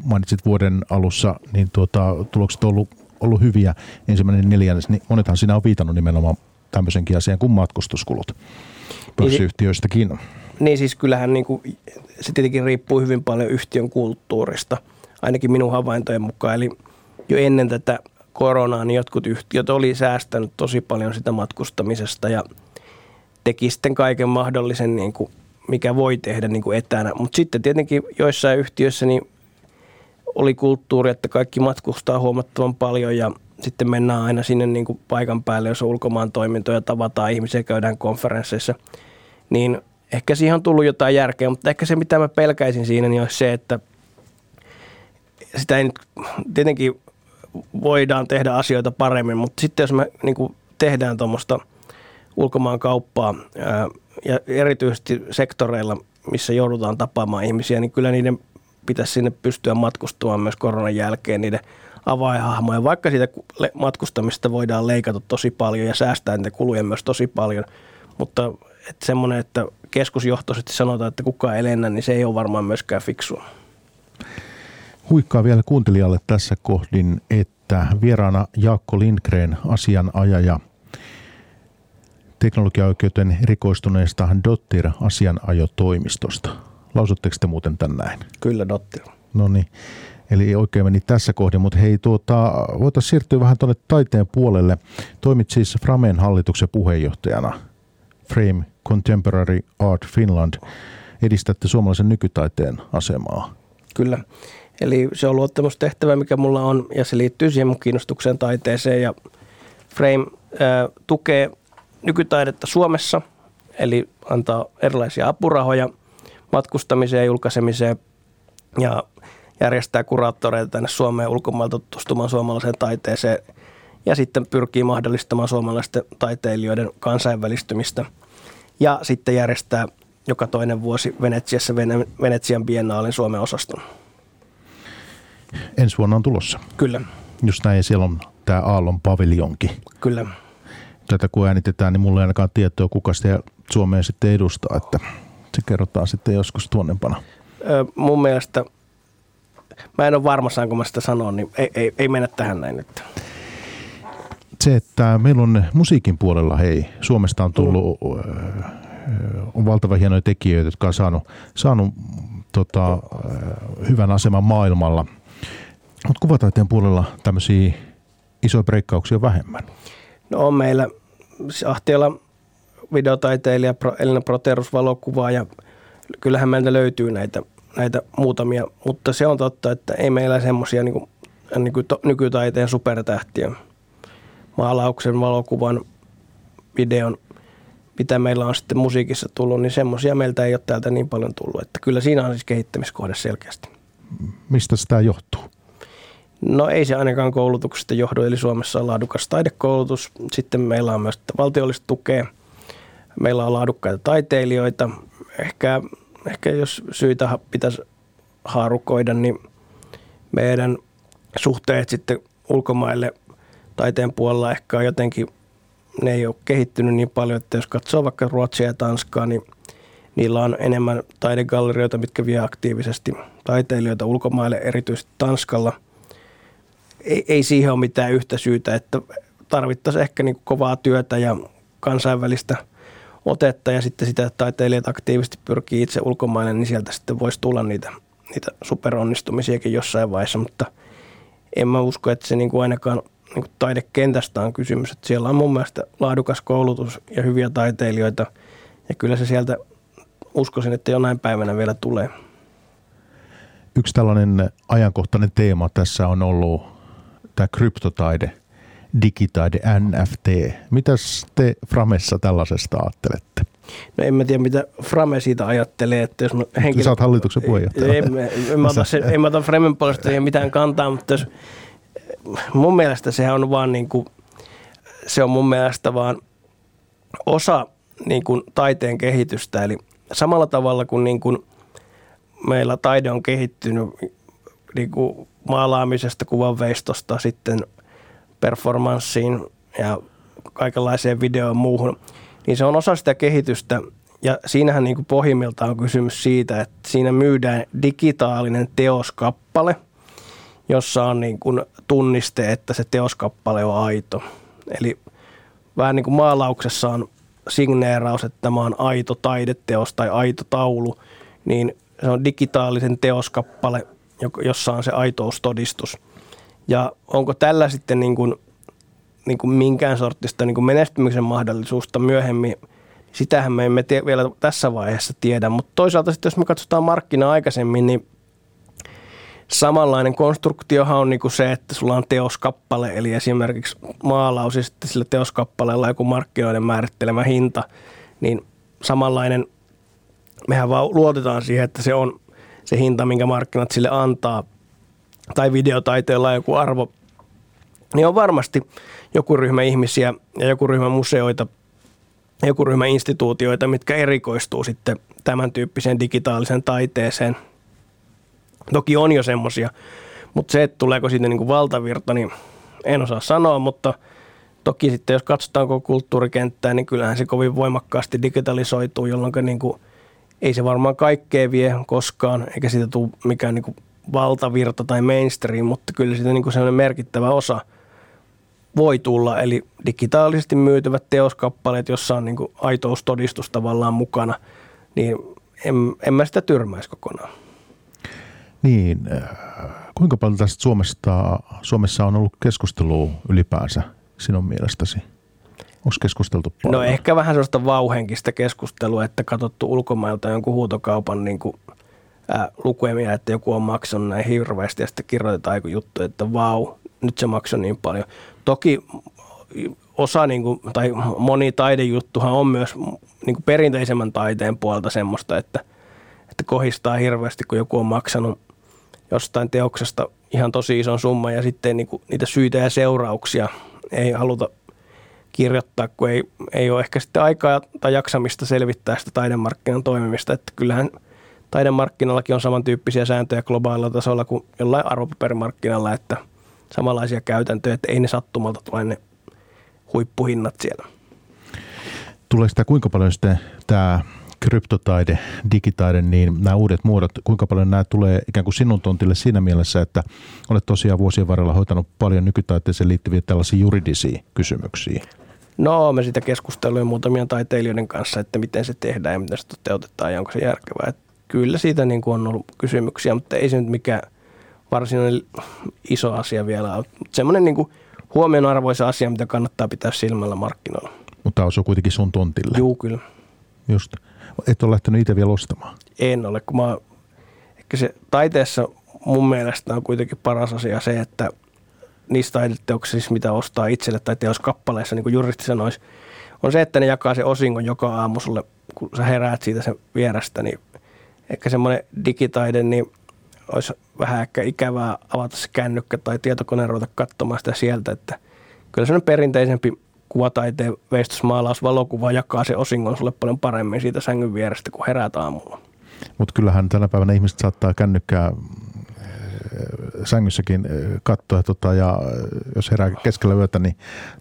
Mainitsit vuoden alussa, niin tuota, tulokset on ollut, ollut hyviä. Ensimmäinen neljännes, niin monethan siinä on viitannut nimenomaan tämmöisenkin asian kuin matkustuskulut pörssiyhtiöistäkin. Niin siis kyllähän niin kuin, se tietenkin riippuu hyvin paljon yhtiön kulttuurista, ainakin minun havaintojen mukaan. Eli jo ennen tätä koronaa niin jotkut yhtiöt oli säästänyt tosi paljon sitä matkustamisesta ja teki sitten kaiken mahdollisen, niin kuin, mikä voi tehdä niin kuin etänä. Mutta sitten tietenkin joissain yhtiöissä niin oli kulttuuri, että kaikki matkustaa huomattavan paljon ja sitten mennään aina sinne niin kuin paikan päälle, jos on ulkomaan toimintoja, tavataan ihmisiä, käydään konferensseissa. Niin ehkä siihen on tullut jotain järkeä, mutta ehkä se mitä mä pelkäisin siinä niin olisi se, että sitä ei nyt, tietenkin voidaan tehdä asioita paremmin, mutta sitten jos me niin kuin tehdään tuommoista ulkomaan kauppaa ja erityisesti sektoreilla, missä joudutaan tapaamaan ihmisiä, niin kyllä niiden pitäisi sinne pystyä matkustamaan myös koronan jälkeen niiden avainhahmoja. Vaikka siitä matkustamista voidaan leikata tosi paljon ja säästää niitä kuluja myös tosi paljon, mutta että semmoinen, että keskusjohtoisesti sanotaan, että kukaan ei lennä, niin se ei ole varmaan myöskään fiksua. Huikkaa vielä kuuntelijalle tässä kohdin, että vieraana Jaakko Lindgren, asianajaja teknologiaoikeuteen rikoistuneesta Dottir asianajotoimistosta. Lausutteko te muuten tän näin? Kyllä, Dotti. No niin, eli oikein meni tässä kohdin, mutta hei, tuota, voitaisiin siirtyä vähän tuonne taiteen puolelle. Toimit siis Framen hallituksen puheenjohtajana, Frame Contemporary Art Finland. Edistätte suomalaisen nykytaiteen asemaa. Kyllä. Eli se on luottamustehtävä, mikä mulla on, ja se liittyy siihen mun kiinnostukseen taiteeseen. Ja Frame ää, tukee nykytaidetta Suomessa, eli antaa erilaisia apurahoja matkustamiseen ja julkaisemiseen, ja järjestää kuraattoreita tänne Suomeen ulkomailta tutustumaan suomalaiseen taiteeseen, ja sitten pyrkii mahdollistamaan suomalaisten taiteilijoiden kansainvälistymistä. Ja sitten järjestää joka toinen vuosi Venetsiassa Vene- Venetsian biennaalin Suomen osaston. Ensi vuonna on tulossa. Kyllä, Just näin, siellä on tämä Aallon paviljonki. kyllä. Tätä kun äänitetään, niin mulla ei ainakaan tietoa, kuka sitä Suomeen sitten edustaa, että se kerrotaan sitten joskus tuonnempana. Ö, mun mielestä, mä en ole varma saanko mä sitä sanoa, niin ei, ei, ei mennä tähän näin nyt. Se, että meillä on musiikin puolella, hei, Suomesta on tullut, ö, on valtava hienoja tekijöitä, jotka on saanut, saanut tota, hyvän aseman maailmalla. Mutta kuvataiteen puolella tämmöisiä isoja breikkauksia vähemmän. No on meillä Ahtiala videotaiteilija Elina Proterus valokuvaa ja kyllähän meiltä löytyy näitä, näitä muutamia, mutta se on totta, että ei meillä semmoisia niin niin nykytaiteen supertähtiä. Maalauksen, valokuvan, videon, mitä meillä on sitten musiikissa tullut, niin semmoisia meiltä ei ole täältä niin paljon tullut. Että kyllä siinä on siis kehittämiskohde selkeästi. Mistä sitä johtuu? No ei se ainakaan koulutuksesta johdu, eli Suomessa on laadukas taidekoulutus. Sitten meillä on myös valtiollista tukea. Meillä on laadukkaita taiteilijoita. Ehkä, ehkä jos syitä pitäisi haarukoida, niin meidän suhteet sitten ulkomaille taiteen puolella ehkä on jotenkin ne ei ole kehittynyt niin paljon, että jos katsoo vaikka Ruotsia ja Tanskaa, niin niillä on enemmän taidegallerioita, mitkä vie aktiivisesti taiteilijoita ulkomaille, erityisesti Tanskalla. Ei, ei siihen ole mitään yhtä syytä, että tarvittaisiin ehkä niin kovaa työtä ja kansainvälistä otetta ja sitten sitä, että taiteilijat aktiivisesti pyrkii itse ulkomaille, niin sieltä sitten voisi tulla niitä, niitä superonnistumisiakin jossain vaiheessa, mutta en mä usko, että se niin kuin ainakaan niin kuin taidekentästä on kysymys. Että siellä on mun mielestä laadukas koulutus ja hyviä taiteilijoita ja kyllä se sieltä uskoisin, että jonain päivänä vielä tulee. Yksi tällainen ajankohtainen teema tässä on ollut tämä kryptotaide – digitaide NFT. Mitäs te Framessa tällaisesta ajattelette? No en mä tiedä, mitä Frame siitä ajattelee. Että jos henkilö... Sä oot hallituksen puheenjohtaja. En, en, en, mä ota, sen, en mä ota Framen puolesta mitään kantaa, mutta jos, mun mielestä sehän on vaan niin kuin, se on mun mielestä vaan osa niin kuin taiteen kehitystä. Eli samalla tavalla kuin, niin kuin meillä taide on kehittynyt niin kuin maalaamisesta, kuvanveistosta sitten – performanssiin ja kaikenlaiseen videoon muuhun, niin se on osa sitä kehitystä. Ja siinähän niin kuin pohjimmiltaan on kysymys siitä, että siinä myydään digitaalinen teoskappale, jossa on niin kuin tunniste, että se teoskappale on aito. Eli vähän niin kuin maalauksessa on signeeraus, että tämä on aito taideteos tai aito taulu, niin se on digitaalisen teoskappale, jossa on se aitoustodistus – ja onko tällä sitten niin kuin, niin kuin minkään sortista niin kuin menestymisen mahdollisuutta myöhemmin, sitähän me emme tie, vielä tässä vaiheessa tiedä. Mutta toisaalta sitten jos me katsotaan markkinaa aikaisemmin, niin samanlainen konstruktiohan on niin kuin se, että sulla on teoskappale, eli esimerkiksi maalaus ja sitten sillä teoskappaleella joku markkinoiden määrittelemä hinta, niin samanlainen, mehän vaan luotetaan siihen, että se on se hinta, minkä markkinat sille antaa – tai videotaiteella joku arvo, niin on varmasti joku ryhmä ihmisiä ja joku ryhmä museoita, joku ryhmä instituutioita, mitkä erikoistuu sitten tämän tyyppiseen digitaaliseen taiteeseen. Toki on jo semmoisia, mutta se, että tuleeko siitä niin kuin valtavirta, niin en osaa sanoa, mutta toki sitten jos katsotaan koko kulttuurikenttää, niin kyllähän se kovin voimakkaasti digitalisoituu, jolloin niin kuin ei se varmaan kaikkea vie koskaan, eikä siitä tule mikään niin valtavirta tai mainstream, mutta kyllä siitä niin sellainen merkittävä osa voi tulla. Eli digitaalisesti myytävät teoskappaleet, jossa on niin aitoustodistus tavallaan mukana, niin en, en mä sitä tyrmäisi kokonaan. Niin, äh, kuinka paljon tästä Suomesta, Suomessa on ollut keskustelua ylipäänsä sinun mielestäsi? Onko keskusteltu paljon? No ehkä vähän sellaista vauhenkista keskustelua, että katsottu ulkomailta jonkun huutokaupan niin kuin ää, lukemia, että joku on maksanut näin hirveästi ja sitten kirjoitetaan joku juttu, että vau, nyt se maksoi niin paljon. Toki osa niin kuin, tai moni taidejuttuhan on myös niin kuin perinteisemmän taiteen puolta semmoista, että, että kohistaa hirveästi, kun joku on maksanut jostain teoksesta ihan tosi ison summan ja sitten niin kuin niitä syitä ja seurauksia ei haluta kirjoittaa, kun ei, ei ole ehkä sitten aikaa tai jaksamista selvittää sitä taidemarkkinan toimimista. Että kyllähän – taidemarkkinallakin on samantyyppisiä sääntöjä globaalilla tasolla kuin jollain arvopaperimarkkinalla, että samanlaisia käytäntöjä, että ei ne sattumalta tule ne huippuhinnat siellä. Tulee sitä kuinka paljon sitten tämä kryptotaide, digitaide, niin nämä uudet muodot, kuinka paljon nämä tulee ikään kuin sinun tontille siinä mielessä, että olet tosiaan vuosien varrella hoitanut paljon nykytaiteeseen liittyviä tällaisia juridisia kysymyksiä? No, me sitä keskusteluja muutamien taiteilijoiden kanssa, että miten se tehdään ja miten se toteutetaan ja onko se järkevää. Että kyllä siitä niin kuin on ollut kysymyksiä, mutta ei se nyt mikään varsinainen iso asia vielä ole. Semmoinen niin kuin huomionarvoisa asia, mitä kannattaa pitää silmällä markkinoilla. Mutta on kuitenkin sun tontille. Juu, kyllä. Just. Et ole lähtenyt itse vielä ostamaan? En ole, kun mä, ehkä se taiteessa mun mielestä on kuitenkin paras asia se, että niistä taideteoksissa, mitä ostaa itselle tai teoskappaleissa, niin kuin juristi sanoisi, on se, että ne jakaa se osingon joka aamu sulle, kun sä heräät siitä sen vierestä, niin ehkä semmoinen digitaide, niin olisi vähän ehkä ikävää avata se kännykkä tai tietokone ruveta katsomaan sitä sieltä, että kyllä semmoinen perinteisempi kuvataiteen veistosmaalaus, valokuva jakaa se osingon sulle paljon paremmin siitä sängyn vierestä, kun heräät aamulla. Mutta kyllähän tänä päivänä ihmiset saattaa kännykkää sängyssäkin katsoa tota, ja jos herää keskellä yötä, niin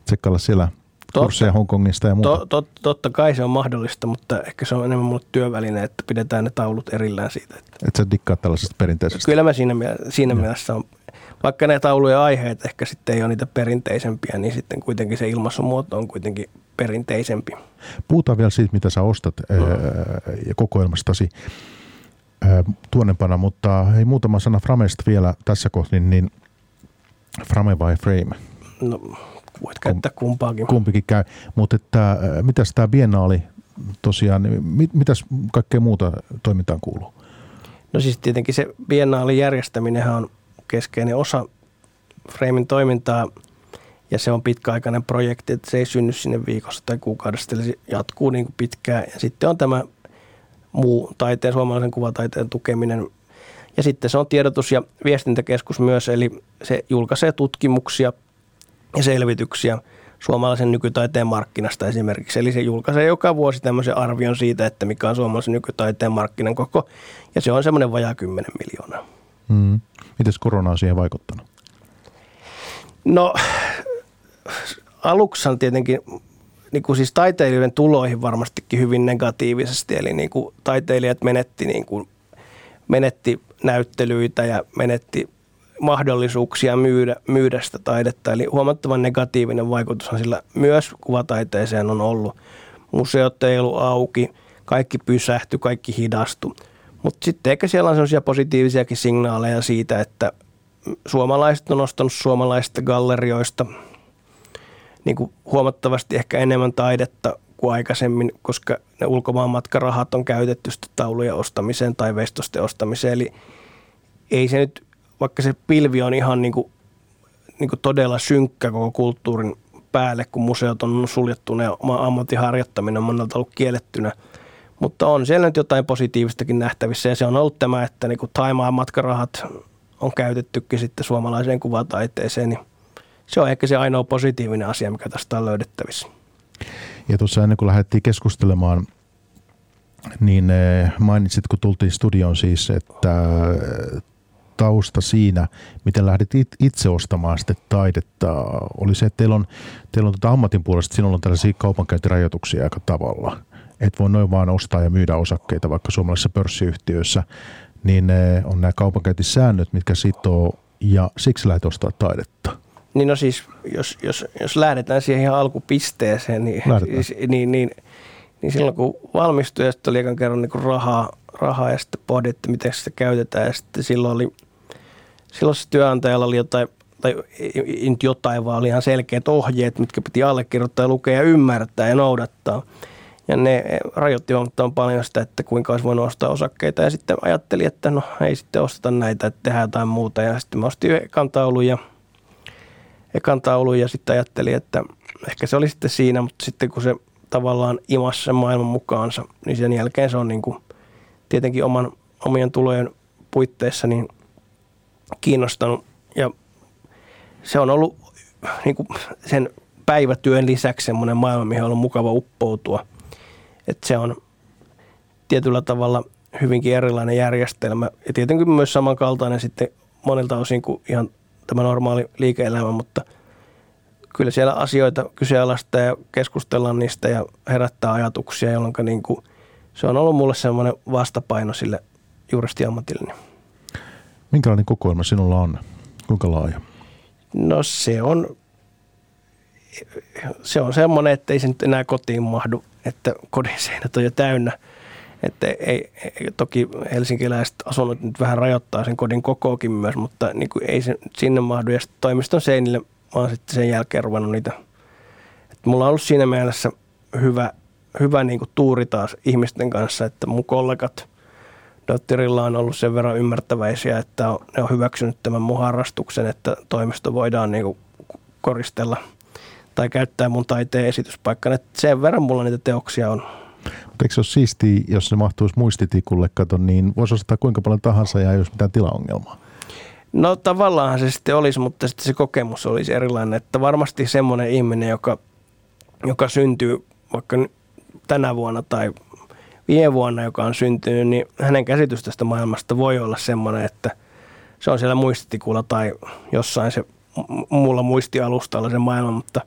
tsekkailla siellä kursseja Hongkongista ja muuta? To, tot, totta kai se on mahdollista, mutta ehkä se on enemmän mulle työväline, että pidetään ne taulut erillään siitä. Että Et sä dikkaa tällaisesta perinteisestä? Kyllä mä siinä, siinä mielessä on, vaikka ne taulujen aiheet ehkä sitten ei ole niitä perinteisempiä, niin sitten kuitenkin se ilmaisumuoto on kuitenkin perinteisempi. Puhutaan vielä siitä, mitä sä ostat ää, ja kokoelmastasi tuonnepana, mutta hei muutama sana Framesta vielä tässä kohdin, niin Frame vai Frame? No, voit käyttää kumpaakin. Kumpikin käy, mutta että mitäs tämä biennaali tosiaan, niin mit, mitäs kaikkea muuta toimintaan kuuluu? No siis tietenkin se biennaalin järjestäminen on keskeinen osa Framein toimintaa ja se on pitkäaikainen projekti, että se ei synny sinne viikossa tai kuukaudessa, eli se jatkuu niin kuin pitkään. Ja sitten on tämä muu taiteen, suomalaisen kuvataiteen tukeminen. Ja sitten se on tiedotus- ja viestintäkeskus myös, eli se julkaisee tutkimuksia ja selvityksiä suomalaisen nykytaiteen markkinasta esimerkiksi. Eli se julkaisee joka vuosi tämmöisen arvion siitä, että mikä on suomalaisen nykytaiteen markkinan koko, ja se on semmoinen vajaa 10 miljoonaa. Mm. Miten korona on siihen vaikuttanut? No aluksi on tietenkin niin kuin siis taiteilijoiden tuloihin varmastikin hyvin negatiivisesti, eli niin kuin taiteilijat menetti, niin kuin, menetti näyttelyitä ja menetti mahdollisuuksia myydä, myydä sitä taidetta. Eli huomattavan negatiivinen vaikutushan sillä myös kuvataiteeseen on ollut. Museot ei ollut auki, kaikki pysähtyi, kaikki hidastui. Mutta sitten ehkä siellä on sellaisia positiivisiakin signaaleja siitä, että suomalaiset on ostanut suomalaisista gallerioista niin kuin huomattavasti ehkä enemmän taidetta kuin aikaisemmin, koska ne ulkomaan matkarahat on käytetty taulujen ostamiseen tai vestosten ostamiseen. Eli ei se nyt, vaikka se pilvi on ihan niin kuin, niin kuin todella synkkä koko kulttuurin päälle, kun museot on suljettu ja oma ammatin harjoittaminen on monelta ollut kiellettynä. Mutta on siellä nyt jotain positiivistakin nähtävissä ja se on ollut tämä, että niin kuin Taimaan matkarahat on käytettykin sitten suomalaiseen kuvataiteeseen, niin se on ehkä se ainoa positiivinen asia, mikä tästä on löydettävissä. Ja tuossa ennen kuin lähdettiin keskustelemaan, niin eh, mainitsit, kun tultiin studioon siis, että eh, tausta siinä, miten lähdit itse ostamaan sitten taidetta, oli se, että teillä on, teillä on tuota ammatin puolesta, sinulla on tällaisia kaupankäyntirajoituksia aika tavalla. Et voi noin vaan ostaa ja myydä osakkeita vaikka suomalaisessa pörssiyhtiöissä, niin eh, on nämä kaupankäyntisäännöt, mitkä sitoo ja siksi lähdet ostaa taidetta. Niin no siis, jos, jos, jos lähdetään siihen ihan alkupisteeseen, niin, siis, niin, niin, niin silloin kun valmistui ja sitten oli ekan kerran niin rahaa, rahaa ja sitten pohdin, että miten sitä käytetään ja sitten silloin oli, silloin se työnantajalla oli jotain, tai ei nyt jotain, vaan oli ihan selkeät ohjeet, mitkä piti allekirjoittaa ja lukea ja ymmärtää ja noudattaa. Ja ne rajoitti huomattavan paljon sitä, että kuinka olisi voinut ostaa osakkeita. Ja sitten ajattelin, että no ei sitten osteta näitä, että tehdään jotain muuta. Ja sitten mä ostin kantaulun ja ekan taulun ja sitten ajattelin, että ehkä se oli sitten siinä, mutta sitten kun se tavallaan imasi sen maailman mukaansa, niin sen jälkeen se on niin kuin tietenkin oman, omien tulojen puitteissa niin kiinnostanut ja se on ollut niin kuin sen päivätyön lisäksi semmoinen maailma, mihin on ollut mukava uppoutua. Että se on tietyllä tavalla hyvinkin erilainen järjestelmä ja tietenkin myös samankaltainen sitten monilta osin kuin ihan tämä normaali liike-elämä, mutta kyllä siellä asioita kyseenalaista ja keskustellaan niistä ja herättää ajatuksia, jolloin niin kuin se on ollut mulle semmoinen vastapaino sille ammatillinen. Minkälainen kokoelma sinulla on? Kuinka laaja? No se on, se on semmoinen, että ei se nyt enää kotiin mahdu, että kodin seinät on jo täynnä – että ei, toki helsinkiläiset asunnot nyt vähän rajoittaa sen kodin kokoakin myös, mutta niin kuin ei se sinne mahdu. Ja toimiston seinille mä oon sitten sen jälkeen ruvennut niitä. Että mulla on ollut siinä mielessä hyvä, hyvä niin kuin tuuri taas ihmisten kanssa, että mun kollegat Dotterilla on ollut sen verran ymmärtäväisiä, että ne on hyväksynyt tämän mun harrastuksen, että toimisto voidaan niin kuin koristella tai käyttää mun taiteen esityspaikkana. Sen verran mulla niitä teoksia on eikö se ole siistiä, jos se mahtuisi muistitikulle, kato, niin voisi ostaa kuinka paljon tahansa ja ei olisi mitään tilaongelmaa? No tavallaan se sitten olisi, mutta sitten se kokemus olisi erilainen. Että varmasti semmoinen ihminen, joka, joka syntyy vaikka tänä vuonna tai viime vuonna, joka on syntynyt, niin hänen käsitys tästä maailmasta voi olla semmoinen, että se on siellä muistitikulla tai jossain se mulla muistialustalla se maailma, mutta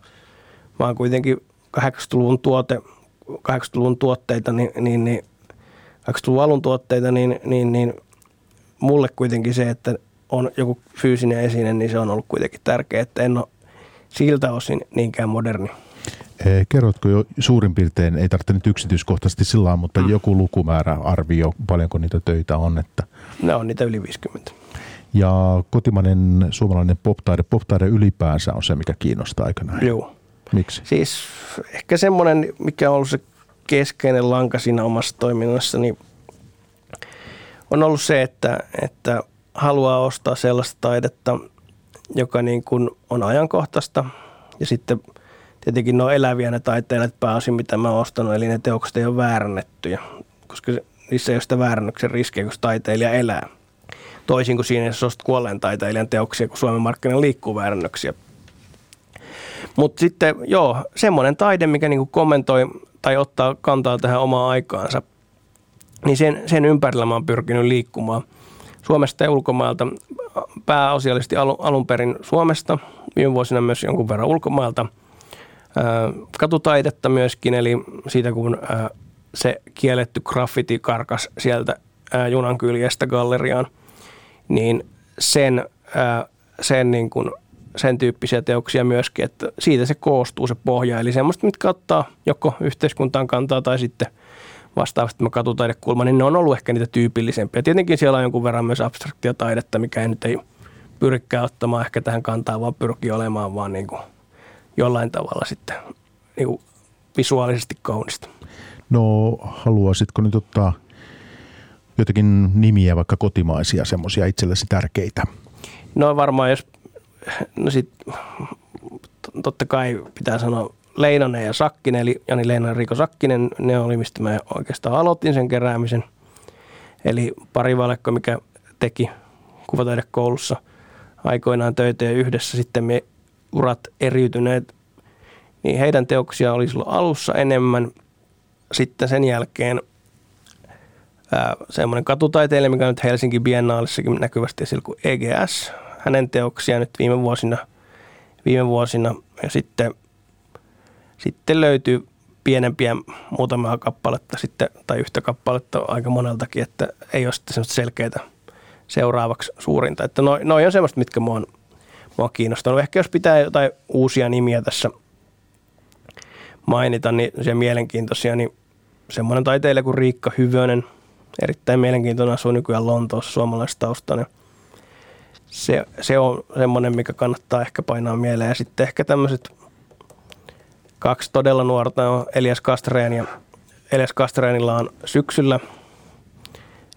mä oon kuitenkin 80-luvun tuote, 80-luvun tuotteita, niin, niin, niin 80-luvun alun tuotteita, niin, niin, niin mulle kuitenkin se, että on joku fyysinen esine, niin se on ollut kuitenkin tärkeää, että en ole siltä osin niinkään moderni. Eh, kerrotko jo suurin piirtein, ei tarvitse nyt yksityiskohtaisesti sillä mutta mm. joku lukumäärä arvio, paljonko niitä töitä on? Että... Ne on niitä yli 50. Ja kotimainen suomalainen poptaide, poptaide ylipäänsä on se, mikä kiinnostaa aikanaan. Joo. Miksi? Siis ehkä semmoinen, mikä on ollut se keskeinen lanka siinä omassa toiminnassa, niin on ollut se, että, että haluaa ostaa sellaista taidetta, joka niin kuin on ajankohtaista ja sitten tietenkin ne on eläviä ne taiteilijat pääosin, mitä mä oon ostanut, eli ne teokset ei ole väärännettyjä, koska niissä ei ole sitä väärännöksen riskiä, kun taiteilija elää. Toisin kuin siinä, jos ostat kuolleen taiteilijan teoksia, kun Suomen markkinoilla liikkuu väärännöksiä. Mutta sitten joo, semmoinen taide, mikä niinku kommentoi tai ottaa kantaa tähän omaan aikaansa, niin sen, sen ympärillä mä oon pyrkinyt liikkumaan – Suomesta ja ulkomailta, pääasiallisesti alun perin Suomesta, viime vuosina myös jonkun verran ulkomailta. Katutaidetta myöskin, eli siitä kun se kielletty graffiti karkas sieltä junan kyljestä galleriaan, niin sen, sen, niin kuin, sen tyyppisiä teoksia myöskin, että siitä se koostuu se pohja. Eli semmoista, mitkä ottaa joko yhteiskuntaan kantaa tai sitten – vastaavasti tämä katutaidekulma, niin ne on ollut ehkä niitä tyypillisempiä. Tietenkin siellä on jonkun verran myös abstraktia taidetta, mikä ei nyt ei pyrikään ottamaan ehkä tähän kantaa, vaan pyrkii olemaan vaan niin kuin jollain tavalla sitten niin kuin visuaalisesti kaunista. No haluaisitko nyt ottaa jotenkin nimiä, vaikka kotimaisia, semmoisia itsellesi tärkeitä? No varmaan jos, no sit, totta kai pitää sanoa Leinonen ja Sakkinen, eli Jani Leinonen ja Riiko Sakkinen, ne oli mistä mä oikeastaan aloitin sen keräämisen. Eli pari valekko, mikä teki kuvataidekoulussa aikoinaan töitä ja yhdessä sitten me urat eriytyneet, niin heidän teoksia oli silloin alussa enemmän. Sitten sen jälkeen semmoinen katutaiteilija, mikä on nyt Helsinki Biennaalissakin näkyvästi esillä kuin EGS. Hänen teoksia nyt viime vuosina, viime vuosina ja sitten – sitten löytyy pienempiä muutamia kappaletta sitten, tai yhtä kappaletta aika moneltakin, että ei ole sitten selkeää seuraavaksi suurinta. Että noin noi on semmoista, mitkä mua on, mua on kiinnostanut. Ehkä jos pitää jotain uusia nimiä tässä mainita, niin se mielenkiintoisia, niin semmoinen taiteilija kuin Riikka Hyvönen, erittäin mielenkiintoinen asuu nykyään Lontoossa suomalaistaustainen. Se, se on semmoinen, mikä kannattaa ehkä painaa mieleen. Ja sitten ehkä tämmöiset kaksi todella nuorta on Elias Kastreen ja Elias Kastreenilla on syksyllä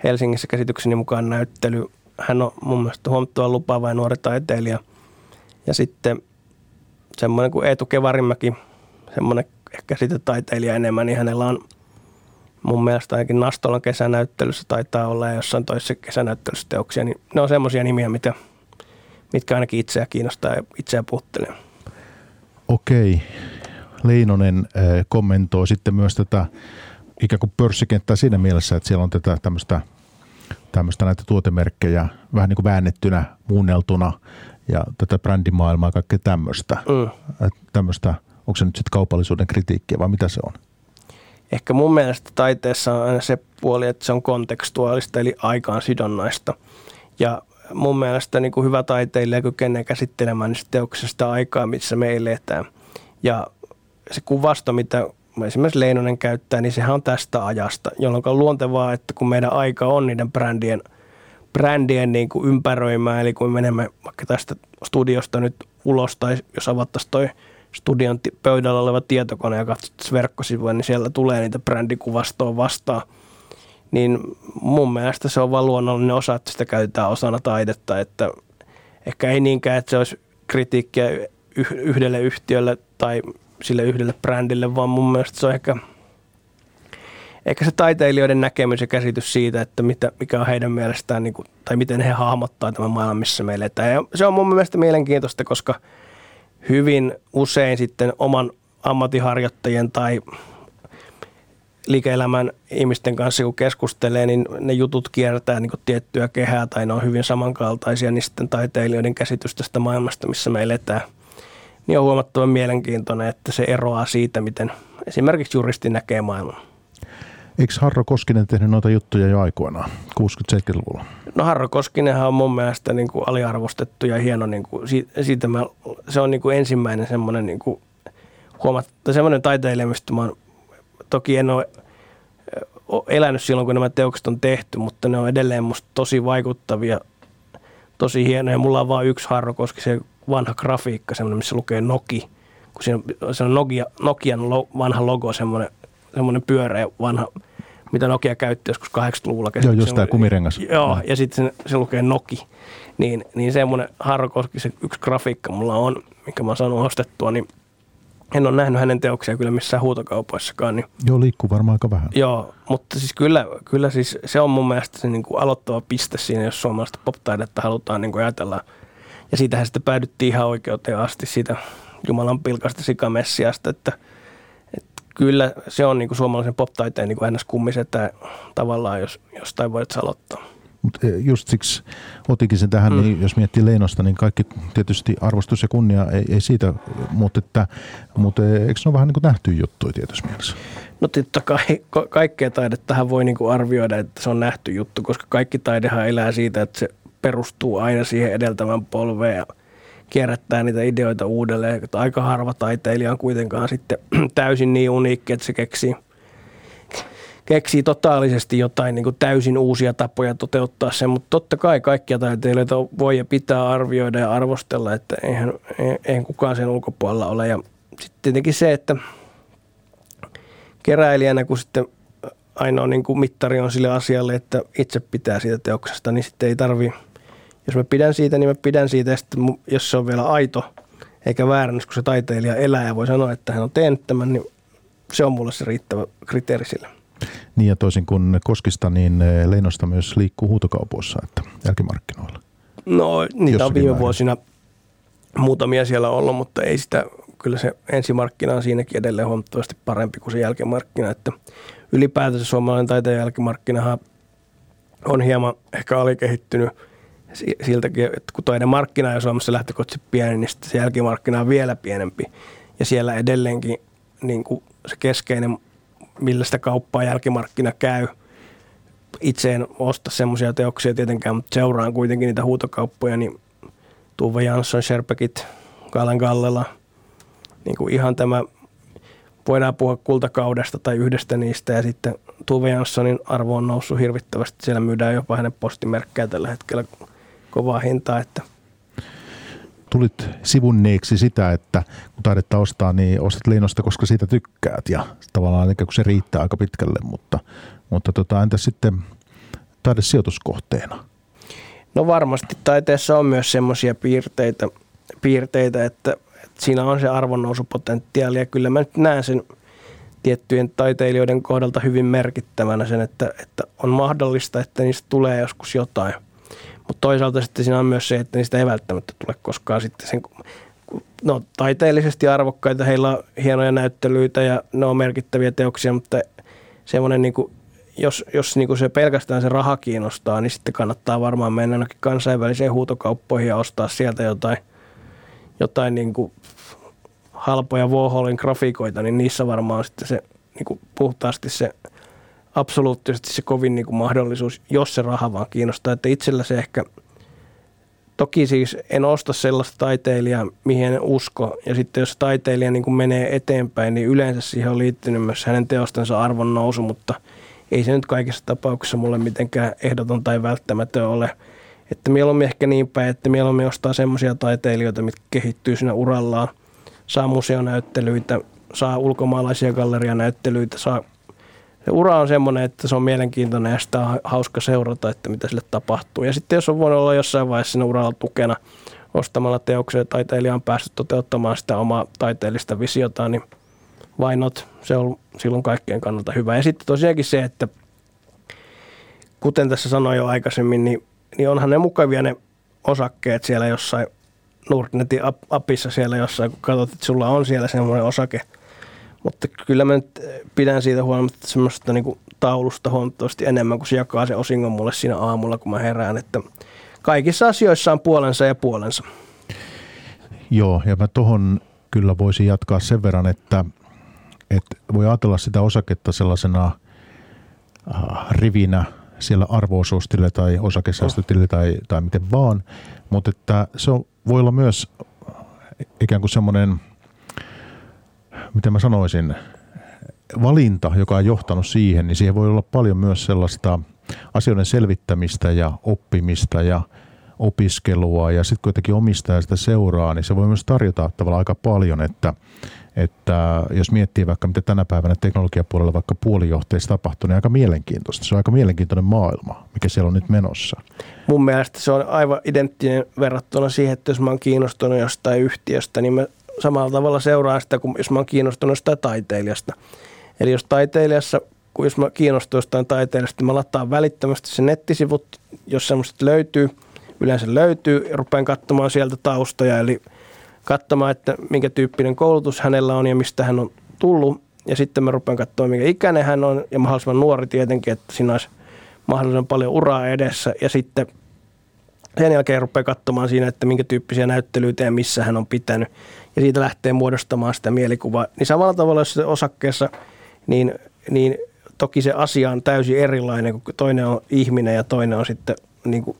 Helsingissä käsitykseni mukaan näyttely. Hän on mun mielestä huomattavan lupaava ja nuori taiteilija. Ja sitten semmoinen kuin Eetu Kevarimäki, semmoinen ehkä sitten taiteilija enemmän, niin hänellä on mun mielestä ainakin Nastolan kesänäyttelyssä taitaa olla ja jossain toisessa kesänäyttelyssä teoksia, niin ne on semmoisia nimiä, mitä, mitkä ainakin itseä kiinnostaa ja itseä puhuttelee. Okei. Leinonen äh, kommentoi sitten myös tätä ikään kuin pörssikenttää siinä mielessä, että siellä on tätä tämmöistä, tämmöistä näitä tuotemerkkejä vähän niin kuin väännettynä, muunneltuna ja tätä brändimaailmaa ja kaikkea tämmöistä. Mm. Tämmöistä, onko se nyt sitten kaupallisuuden kritiikkiä vai mitä se on? Ehkä mun mielestä taiteessa on aina se puoli, että se on kontekstuaalista eli aikaan sidonnaista. Ja mun mielestä niin kuin hyvä taiteilija kykenee käsittelemään niistä teoksista aikaa, missä me eletään. Ja se kuvasto, mitä esimerkiksi Leinonen käyttää, niin sehän on tästä ajasta, jolloin on luontevaa, että kun meidän aika on niiden brändien, brändien niin kuin ympäröimään, eli kun menemme vaikka tästä studiosta nyt ulos, tai jos avattaisiin toi studion pöydällä oleva tietokone ja katsottaisiin verkkosivuja, niin siellä tulee niitä brändikuvastoa vastaan. Niin mun mielestä se on vaan luonnollinen osa, että sitä käytetään osana taidetta, että ehkä ei niinkään, että se olisi kritiikkiä yhdelle yhtiölle tai sille yhdelle brändille, vaan mun mielestä se on ehkä, ehkä se taiteilijoiden näkemys ja käsitys siitä, että mitä, mikä on heidän mielestään, niin kuin, tai miten he hahmottaa tämän maailman, missä me eletään. Ja se on mun mielestä mielenkiintoista, koska hyvin usein sitten oman ammattiharjoittajien tai liike-elämän ihmisten kanssa kun keskustelee, niin ne jutut kiertää niin tiettyä kehää tai ne on hyvin samankaltaisia, niin sitten taiteilijoiden käsitys tästä maailmasta, missä me eletään – niin on huomattavan mielenkiintoinen, että se eroaa siitä, miten esimerkiksi juristi näkee maailman. Eikö Harro Koskinen tehnyt noita juttuja jo aikoinaan, 60-70-luvulla? No Harro Koskinenhan on mun mielestä niin kuin aliarvostettu ja hieno. Niin kuin, siitä mä, se on niin kuin ensimmäinen semmoinen niin kuin huomatta, semmoinen taiteilija, mistä mä oon, toki en ole elänyt silloin, kun nämä teokset on tehty, mutta ne on edelleen musta tosi vaikuttavia, tosi hienoja. Mulla on vain yksi Harro Koskisen vanha grafiikka, semmoinen, missä lukee Noki. Kun siinä on, se on Nokia, Nokian lo, vanha logo, semmoinen, semmoinen pyöreä vanha, mitä Nokia käytti joskus 80-luvulla. Joo, just tämä kumirengas. Joo, ja sitten se, se lukee Noki. Niin, niin semmoinen Harro Koskisen yksi grafiikka mulla on, mikä mä oon saanut ostettua, niin – en ole nähnyt hänen teoksia kyllä missään huutokaupoissakaan. Niin, joo, liikkuu varmaan aika vähän. Joo, mutta siis kyllä, kyllä siis se on mun mielestä se niin kuin aloittava piste siinä, jos suomalaista pop-taidetta halutaan niin kuin ajatella. Ja siitähän sitten päädyttiin ihan oikeuteen asti siitä Jumalan pilkasta sikamessiasta, että kyllä se on niin kuin suomalaisen pop-taiteen niin kuin kummisetä tavallaan, jos jostain voit aloittaa. Mutta eh, just siksi otinkin sen tähän, mm. niin jos miettii Leinosta, niin kaikki tietysti arvostus ja kunnia ei, ei siitä, mutta, että, mutta eh, eikö ne ole vähän niin kuin nähty juttuja tietyssä mielessä? No totta kai ka- kaikkea taidettahan voi niin kuin arvioida, että se on nähty juttu, koska kaikki taidehan elää siitä, että se perustuu aina siihen edeltävän polveen kierrättää niitä ideoita uudelleen. Aika harva taiteilija on kuitenkaan sitten (clears throat) täysin niin uniikki, että se keksii – keksii totaalisesti jotain niin kuin täysin uusia tapoja toteuttaa sen, mutta totta kai kaikkia taiteilijoita voi ja pitää arvioida ja arvostella, että eihän, eihän kukaan sen ulkopuolella ole. Ja sitten tietenkin se, että keräilijänä, kun sitten ainoa niin kuin mittari on sille asialle, että itse pitää siitä teoksesta, niin sitten ei tarvi, jos mä pidän siitä, niin mä pidän siitä, ja sitten jos se on vielä aito, eikä väärännys, kun se taiteilija elää ja voi sanoa, että hän on tehnyt tämän, niin se on mulle se riittävä kriteeri sille. Niin ja toisin kuin Koskista, niin eh, Leinosta myös liikkuu huutokaupoissa, että jälkimarkkinoilla. No niitä on viime määrin. vuosina muutamia siellä ollut, mutta ei sitä, kyllä se ensimarkkina on siinäkin edelleen huomattavasti parempi kuin se jälkimarkkina, että ylipäätänsä suomalainen taiteen jälkimarkkinahan on hieman ehkä alikehittynyt siltäkin, että kun toinen markkina on Suomessa lähtökohtaisesti pieni, niin se jälkimarkkina on vielä pienempi. Ja siellä edelleenkin niin kuin se keskeinen millä sitä kauppaa jälkimarkkina käy. Itse en osta semmoisia teoksia tietenkään, mutta seuraan kuitenkin niitä huutokauppoja, niin Tuve Jansson, Sherpekit, Kallen Gallela, niin kuin ihan tämä, voidaan puhua kultakaudesta tai yhdestä niistä ja sitten Tuve Janssonin arvo on noussut hirvittävästi. Siellä myydään jopa hänen postimerkkejä tällä hetkellä kovaa hintaa, että tulit sivunneeksi sitä, että kun taidetta ostaa, niin ostat Leinosta, koska siitä tykkäät ja tavallaan ikään kuin se riittää aika pitkälle, mutta, mutta tota, entä sitten taidesijoituskohteena? No varmasti taiteessa on myös semmoisia piirteitä, piirteitä että, että siinä on se arvonnousupotentiaali ja kyllä mä nyt näen sen tiettyjen taiteilijoiden kohdalta hyvin merkittävänä sen, että, että on mahdollista, että niistä tulee joskus jotain – mutta toisaalta sitten siinä on myös se, että niistä ei välttämättä tule koskaan sitten sen, no taiteellisesti arvokkaita, heillä on hienoja näyttelyitä ja ne on merkittäviä teoksia, mutta semmoinen niin kuin, jos, jos niin kuin se pelkästään se raha kiinnostaa, niin sitten kannattaa varmaan mennä ainakin kansainvälisiin huutokauppoihin ja ostaa sieltä jotain, jotain niin kuin halpoja Warholin grafiikoita, niin niissä varmaan sitten se niin kuin puhtaasti se absoluuttisesti se kovin niin kuin mahdollisuus, jos se raha vaan kiinnostaa. Että itsellä se ehkä, toki siis en osta sellaista taiteilijaa, mihin en usko. Ja sitten jos taiteilija niin kuin menee eteenpäin, niin yleensä siihen on liittynyt myös hänen teostensa arvon nousu, mutta ei se nyt kaikissa tapauksissa mulle mitenkään ehdoton tai välttämätön ole. Että mieluummin ehkä niin päin, että mieluummin ostaa semmoisia taiteilijoita, mitkä kehittyy siinä urallaan, saa museonäyttelyitä, saa ulkomaalaisia gallerianäyttelyitä, saa ura on semmoinen, että se on mielenkiintoinen ja sitä on hauska seurata, että mitä sille tapahtuu. Ja sitten jos on voinut olla jossain vaiheessa siinä uralla tukena ostamalla teoksia, taiteilija on päässyt toteuttamaan sitä omaa taiteellista visiota, niin why not? Se on silloin kaikkien kannalta hyvä. Ja sitten tosiaankin se, että kuten tässä sanoin jo aikaisemmin, niin, niin onhan ne mukavia ne osakkeet siellä jossain Nordnetin apissa siellä jossain, kun katsot, että sulla on siellä semmoinen osake – mutta kyllä mä nyt pidän siitä huolimatta semmoista niin kuin taulusta huomattavasti enemmän, kun se jakaa se osingon mulle siinä aamulla, kun mä herään. Että kaikissa asioissa on puolensa ja puolensa. Joo, ja mä tuohon kyllä voisi jatkaa sen verran, että, että voi ajatella sitä osaketta sellaisena äh, rivinä siellä arvoosuustilillä tai osakesäästötilillä tai, tai miten vaan, mutta että se voi olla myös ikään kuin semmoinen, miten mä sanoisin, valinta, joka on johtanut siihen, niin siihen voi olla paljon myös sellaista asioiden selvittämistä ja oppimista ja opiskelua ja sitten kuitenkin omistaa sitä seuraa, niin se voi myös tarjota tavallaan aika paljon, että, että jos miettii vaikka mitä tänä päivänä teknologiapuolella vaikka puolijohteissa tapahtuu, niin aika mielenkiintoista. Se on aika mielenkiintoinen maailma, mikä siellä on nyt menossa. Mun mielestä se on aivan identtinen verrattuna siihen, että jos mä oon kiinnostunut jostain yhtiöstä, niin mä samalla tavalla seuraan sitä kuin jos mä oon kiinnostunut jostain taiteilijasta. Eli jos taiteilijassa, kun jos mä kiinnostun jostain taiteilijasta, mä lataan välittömästi se nettisivut, jos semmoista löytyy, yleensä löytyy, ja rupean katsomaan sieltä taustoja, eli katsomaan, että minkä tyyppinen koulutus hänellä on ja mistä hän on tullut. Ja sitten mä rupean katsomaan, minkä ikäinen hän on ja mahdollisimman nuori tietenkin, että siinä olisi mahdollisimman paljon uraa edessä. Ja sitten sen jälkeen rupeaa katsomaan siinä, että minkä tyyppisiä näyttelyitä ja missä hän on pitänyt. Ja siitä lähtee muodostamaan sitä mielikuvaa. Niin samalla tavalla, jos se osakkeessa, niin, niin toki se asia on täysin erilainen, kun toinen on ihminen ja toinen on sitten niin kuin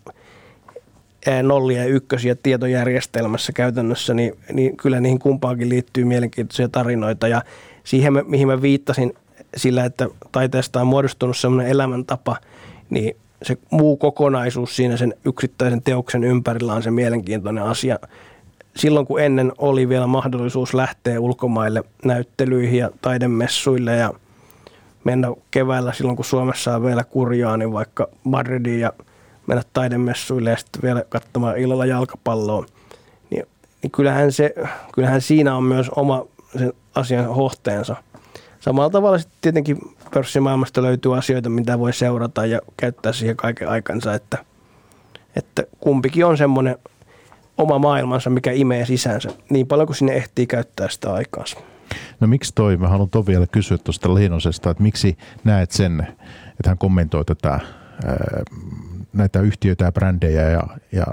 nollia ja ykkösiä tietojärjestelmässä käytännössä, niin, niin kyllä niihin kumpaankin liittyy mielenkiintoisia tarinoita. Ja siihen, mihin mä viittasin sillä, että taiteesta on muodostunut sellainen elämäntapa, niin se muu kokonaisuus siinä sen yksittäisen teoksen ympärillä on se mielenkiintoinen asia. Silloin kun ennen oli vielä mahdollisuus lähteä ulkomaille näyttelyihin ja taidemessuille ja mennä keväällä silloin kun Suomessa on vielä kurjaa, niin vaikka Madridiin ja mennä taidemessuille ja sitten vielä katsomaan illalla jalkapalloa, niin, niin kyllähän, se, kyllähän siinä on myös oma sen asian hohteensa. Samalla tavalla sitten tietenkin pörssimaailmasta löytyy asioita, mitä voi seurata ja käyttää siihen kaiken aikansa, että, että kumpikin on semmoinen oma maailmansa, mikä imee sisäänsä niin paljon kuin sinne ehtii käyttää sitä aikaa. No miksi toi, mä haluan toi vielä kysyä tuosta Leinosesta, että miksi näet sen, että hän kommentoi tätä näitä yhtiöitä ja brändejä ja, ja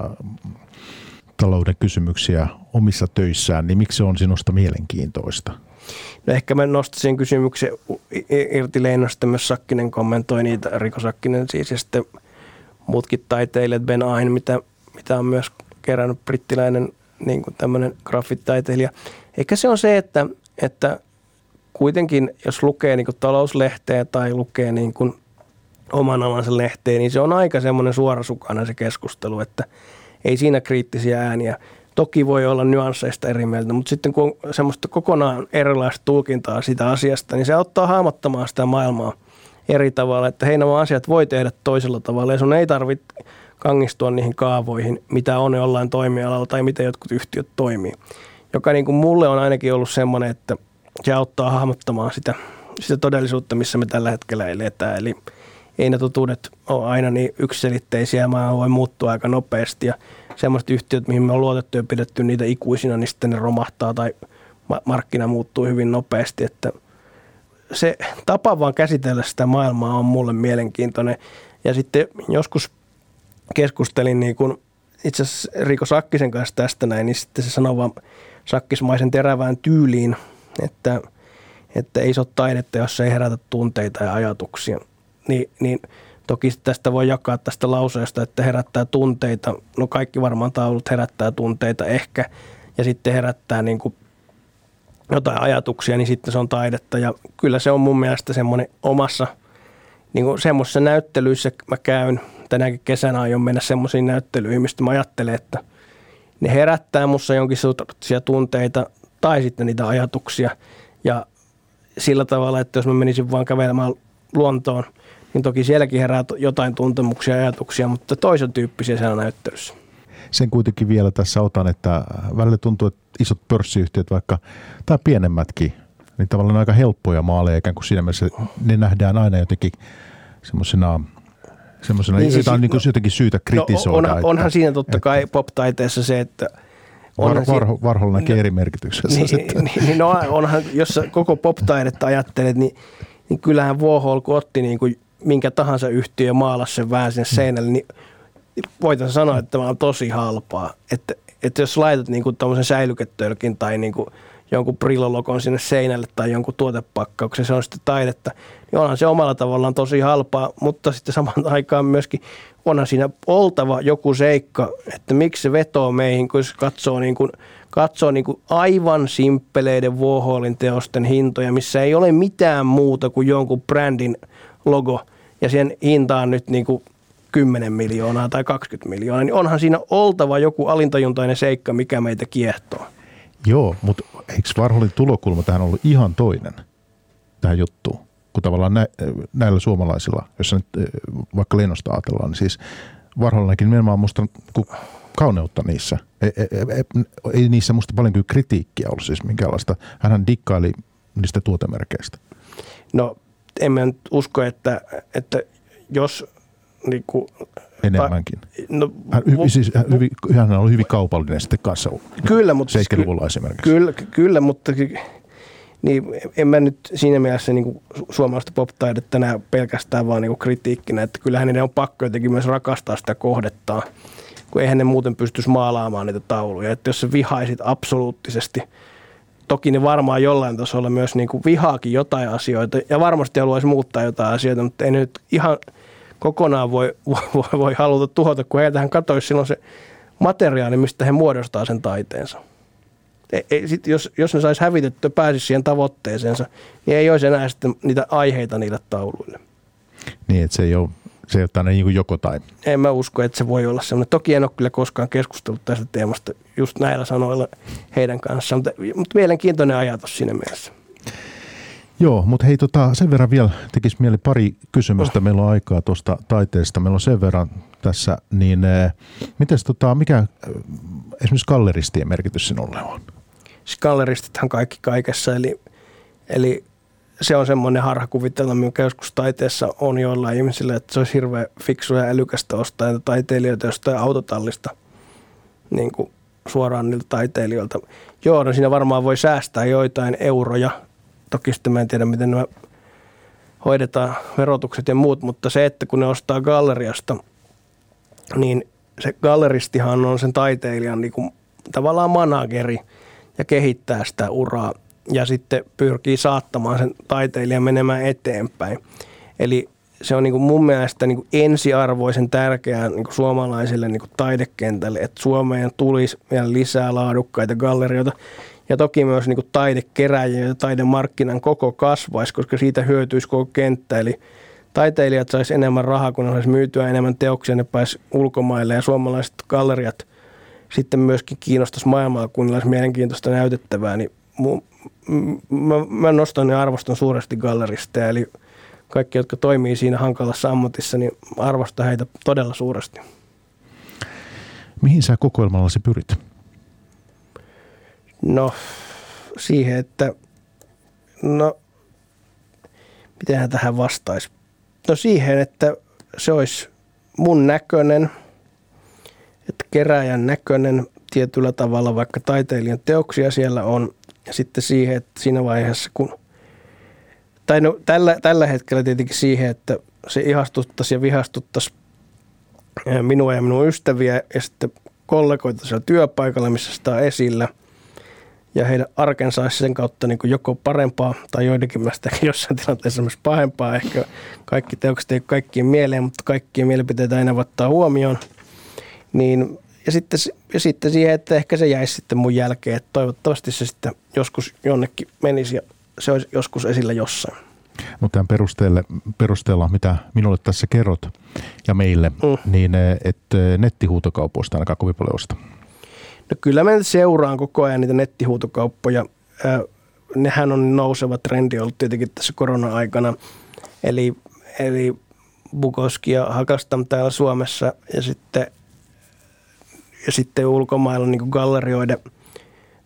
talouden kysymyksiä omissa töissään, niin miksi se on sinusta mielenkiintoista? No ehkä mä nostaisin kysymyksen irti Leinosta, myös Sakkinen kommentoi niitä, Riko Sakkinen siis, ja sitten muutkin taiteilijat, Ben Ain, mitä, mitä on myös kerännyt brittiläinen niin kuin tämmöinen graffitaiteilija. Ehkä se on se, että, että kuitenkin jos lukee niin kuin talouslehteä tai lukee niin kuin oman alansa lehteen, niin se on aika semmoinen suorasukana se keskustelu, että ei siinä kriittisiä ääniä. Toki voi olla nyansseista eri mieltä, mutta sitten kun on semmoista kokonaan erilaista tulkintaa sitä asiasta, niin se auttaa hahmottamaan sitä maailmaa eri tavalla, että hei nämä asiat voi tehdä toisella tavalla ja sun ei tarvitse kangistua niihin kaavoihin, mitä on jollain toimialalla tai miten jotkut yhtiöt toimii. Joka niin kuin mulle on ainakin ollut semmoinen, että se auttaa hahmottamaan sitä, sitä todellisuutta, missä me tällä hetkellä eletään. Eli ei ne totuudet ole aina niin yksiselitteisiä, maailma voi muuttua aika nopeasti ja semmoiset yhtiöt, mihin me on luotettu ja pidetty niitä ikuisina, niin sitten ne romahtaa tai markkina muuttuu hyvin nopeasti, että se tapa vaan käsitellä sitä maailmaa on mulle mielenkiintoinen. Ja sitten joskus keskustelin niin kuin itse asiassa Riko Sakkisen kanssa tästä näin, niin sitten se sanoi vaan sakkismaisen terävään tyyliin, että, että ei se ole taidetta, jos ei herätä tunteita ja ajatuksia niin, niin toki tästä voi jakaa tästä lauseesta, että herättää tunteita. No kaikki varmaan taulut herättää tunteita ehkä ja sitten herättää niin kuin jotain ajatuksia, niin sitten se on taidetta. Ja kyllä se on mun mielestä semmoinen omassa, niin kuin semmoisessa näyttelyissä mä käyn, tänäkin kesänä aion mennä semmoisiin näyttelyihin, mistä mä ajattelen, että ne herättää mussa jonkin sortisia tunteita tai sitten niitä ajatuksia. Ja sillä tavalla, että jos mä menisin vaan kävelemään luontoon – niin toki sielläkin herää jotain tuntemuksia ja ajatuksia, mutta toisen tyyppisiä siellä näyttelyssä. Sen kuitenkin vielä tässä otan, että välillä tuntuu, että isot pörssiyhtiöt vaikka, tai pienemmätkin, niin tavallaan aika helppoja maaleja, ikään kuin siinä mielessä ne nähdään aina jotenkin semmoisena semmoisena, niin, siis, on niin kuin no, jotenkin syytä no, kritisoida. No, onhan, että, onhan siinä totta kai pop-taiteessa se, että Var, var, Varhol näkee no, eri merkityksessä. Niin, (laughs) niin, niin no, onhan, jos koko pop-taidetta ajattelet, niin, niin kyllähän Warhol kun otti niin kuin minkä tahansa yhtiö maalasi sen vähän sen seinälle, niin voitaisiin sanoa, että tämä on tosi halpaa. Että, että jos laitat niin kuin säilyketölkin tai niin kuin jonkun Brillo-logon sinne seinälle tai jonkun tuotepakkauksen, se on sitten taidetta, niin onhan se omalla tavallaan tosi halpaa, mutta sitten samaan (laughs) aikaan myöskin onhan siinä oltava joku seikka, että miksi se vetoo meihin, kun se katsoo, niin kuin, katsoo niin kuin aivan simppeleiden Warholin teosten hintoja, missä ei ole mitään muuta kuin jonkun brändin logo, ja sen hinta on nyt niin kuin 10 miljoonaa tai 20 miljoonaa, niin onhan siinä oltava joku alintajuntainen seikka, mikä meitä kiehtoo. Joo, mutta eikö Varholin tulokulma tähän ollut ihan toinen tähän juttuun? Kun tavallaan nä, näillä suomalaisilla, jos nyt eh, vaikka Lennosta ajatellaan, niin siis Varholinakin nimenomaan musta kauneutta niissä. Ei, ei, ei, ei niissä musta paljon kyllä kritiikkiä ollut siis minkäänlaista. Hänhän dikkaili niistä tuotemerkeistä. No en mä usko, että, että jos niin kuin, Enemmänkin. Ta, no, hän, hy, siis, hän, hyvin, hän oli hyvin kaupallinen sitten kanssa kyllä, mutta, 70-luvulla esimerkiksi. Kyllä, kyllä mutta niin en mä nyt siinä mielessä niin suomalaista pop-taidetta näe pelkästään vaan niin kritiikkinä, että kyllähän ne on pakko jotenkin myös rakastaa sitä kohdettaa, kun eihän ne muuten pystyisi maalaamaan niitä tauluja. Että jos sä vihaisit absoluuttisesti, toki ne varmaan jollain tasolla myös niin kuin vihaakin jotain asioita ja varmasti haluaisi muuttaa jotain asioita, mutta ei nyt ihan – kokonaan (laughs) voi, voi, voi haluta tuhota, kun heiltähän katoisi silloin se materiaali, mistä he muodostaa sen taiteensa. Ei, sit jos, jos ne saisi hävitettyä, pääsisi siihen tavoitteeseensa, niin ei olisi enää sitten niitä aiheita niille tauluille. Niin, että se ei ole, se ei ole niin joko tai. En mä usko, että se voi olla semmoinen. Toki en ole kyllä koskaan keskustellut tästä teemasta just näillä sanoilla heidän kanssaan, mutta, mutta mielenkiintoinen ajatus siinä mielessä. Joo, mutta hei tota, sen verran vielä tekisi mieli pari kysymystä. Meillä on aikaa tuosta taiteesta. Meillä on sen verran tässä, niin äh, mites, tota, mikä äh, esimerkiksi galleristien merkitys sinulle on? Galleristithan kaikki kaikessa, eli, eli se on semmoinen harhakuvitelma, mikä joskus taiteessa on jollain ihmisillä, että se olisi hirveän fiksu ja älykästä ostaa taiteilijoita jostain autotallista niin kuin suoraan niiltä taiteilijoilta. Joo, no siinä varmaan voi säästää joitain euroja Toki sitten mä en tiedä, miten nämä hoidetaan verotukset ja muut, mutta se, että kun ne ostaa galleriasta, niin se galleristihan on sen taiteilijan niin kuin, tavallaan manageri ja kehittää sitä uraa ja sitten pyrkii saattamaan sen taiteilijan menemään eteenpäin. Eli se on niin kuin mun mielestä niin kuin ensiarvoisen tärkeää niin kuin suomalaiselle niin kuin taidekentälle, että Suomeen tulisi vielä lisää laadukkaita gallerioita, ja toki myös niin kuin taidekeräjien ja taidemarkkinan koko kasvaisi, koska siitä hyötyisi koko kenttä. Eli taiteilijat saisi enemmän rahaa, kun ne saisi myytyä enemmän teoksia, ne pääsi ulkomaille ja suomalaiset galleriat sitten myöskin kiinnostaisi maailmaa, olisi mielenkiintoista näytettävää. Niin mu, mä, mä nostan ja arvostan suuresti galleristeja, eli kaikki, jotka toimii siinä hankalassa ammatissa, niin arvostan heitä todella suuresti. Mihin sä kokoelmallasi pyrit? No siihen, että no mitenhän tähän vastaisi? No siihen, että se olisi mun näköinen, että keräjän näköinen tietyllä tavalla, vaikka taiteilijan teoksia siellä on. Ja sitten siihen, että siinä vaiheessa, kun, tai no tällä, tällä hetkellä tietenkin siihen, että se ihastuttaisi ja vihastuttaisi minua ja minun ystäviä ja sitten kollegoita siellä työpaikalla, missä sitä on esillä – ja heidän arkensa olisi sen kautta niin kuin joko parempaa tai joidenkin mielestä (laughs) jossain tilanteessa myös pahempaa. Ehkä kaikki teokset ei kaikkien mieleen, mutta kaikkien mielipiteitä aina ottaa huomioon. Niin, ja, sitten, ja sitten siihen, että ehkä se jäisi sitten mun jälkeen, että toivottavasti se sitten joskus jonnekin menisi ja se olisi joskus esillä jossain. Mutta tämän perusteelle, perusteella, mitä minulle tässä kerrot ja meille, mm. niin että nettihuutokaupoista ainakaan kovin paljon osta. No kyllä mä seuraan koko ajan niitä nettihuutokauppoja. Nehän on nouseva trendi ollut tietenkin tässä korona-aikana. Eli, eli Bukoski ja Hakastam täällä Suomessa ja sitten, ja sitten ulkomailla niin kuin gallerioiden,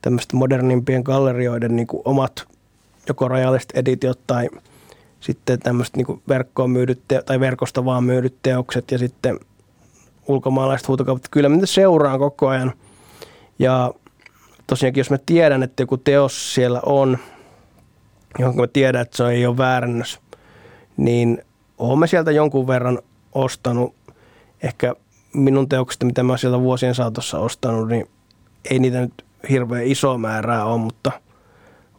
tämmöisten modernimpien gallerioiden niin kuin omat joko rajalliset editiot tai sitten tämmöiset niin verkkoon myydyt tai verkosta vaan myydyt teokset ja sitten ulkomaalaiset huutokaupat. Kyllä mä seuraan koko ajan – ja tosiaankin, jos mä tiedän, että joku teos siellä on, johon mä tiedän, että se ei ole väärännös, niin olen mä sieltä jonkun verran ostanut. Ehkä minun teoksista, mitä mä sieltä vuosien saatossa ostanut, niin ei niitä nyt hirveän iso määrää ole, mutta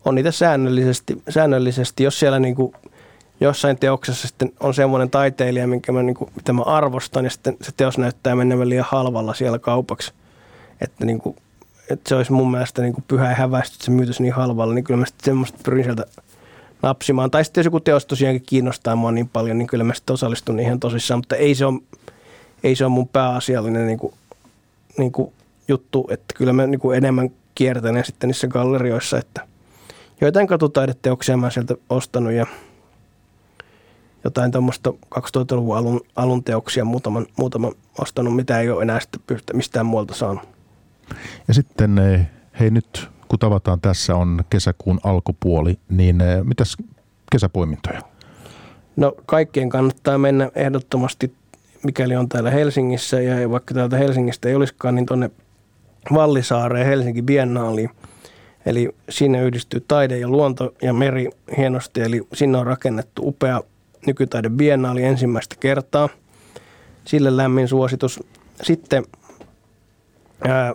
on niitä säännöllisesti, säännöllisesti jos siellä niin kuin jossain teoksessa sitten on semmoinen taiteilija, minkä mä, niin kuin, mitä mä arvostan, ja sitten se teos näyttää menevän liian halvalla siellä kaupaksi. Että, niin kuin, että se olisi mun mielestä niin kuin pyhä ja häväistä, että se myytäisi niin halvalla, niin kyllä mä sitten semmoista pyrin sieltä napsimaan. Tai sitten jos joku teos tosiaankin kiinnostaa mua niin paljon, niin kyllä mä sitten osallistun ihan tosissaan, mutta ei se ole, ei se ole mun pääasiallinen niin kuin, niin kuin juttu, että kyllä mä niin kuin enemmän kiertän sitten niissä gallerioissa, että joitain katutaideteoksia mä sieltä ostanut ja jotain tuommoista 2000-luvun alun, alun teoksia muutaman, muutaman ostanut, mitä ei ole enää sitten mistään muualta saanut. Ja sitten eh, hei nyt kun tavataan tässä on kesäkuun alkupuoli, niin eh, mitäs kesäpoimintoja? No kaikkien kannattaa mennä ehdottomasti, mikäli on täällä Helsingissä ja vaikka täältä Helsingistä ei olisikaan, niin tuonne Vallisaareen Helsinki Biennaaliin. Eli sinne yhdistyy taide ja luonto ja meri hienosti, eli sinne on rakennettu upea nykytaide Biennaali ensimmäistä kertaa. Sille lämmin suositus. Sitten ää,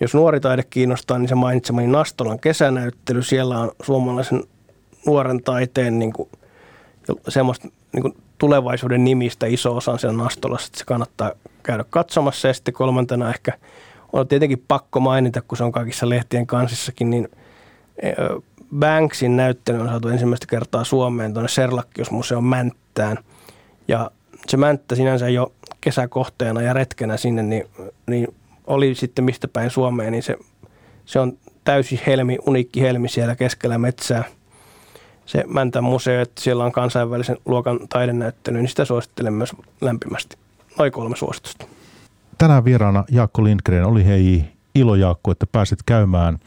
jos nuori taide kiinnostaa, niin se mainitsemani Nastolan kesänäyttely. Siellä on suomalaisen nuoren taiteen niin kuin, semmoista niin kuin tulevaisuuden nimistä iso osa siellä Nastolassa, että se kannattaa käydä katsomassa. Ja sitten kolmantena ehkä on tietenkin pakko mainita, kun se on kaikissa lehtien kansissakin, niin Banksin näyttely on saatu ensimmäistä kertaa Suomeen tuonne Serlakkiusmuseon Mänttään. Ja se Mänttä sinänsä jo kesäkohteena ja retkenä sinne, niin, niin oli sitten mistä päin Suomeen, niin se, se on täysi helmi, uniikki helmi siellä keskellä metsää. Se Mäntän museo, että siellä on kansainvälisen luokan taidenäyttely, niin sitä suosittelen myös lämpimästi. Noin kolme suositusta. Tänään vieraana Jaakko Lindgren oli hei ilo Jaakko, että pääsit käymään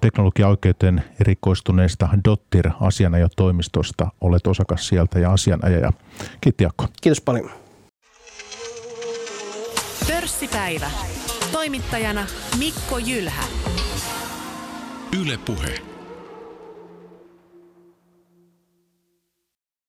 teknologiaoikeuteen erikoistuneesta Dottir asianajotoimistosta. Olet osakas sieltä ja asianajaja. Kiitos Jaakko. Kiitos paljon. Pörssipäivä. Toimittajana Mikko Jylhä. Yle Puhe.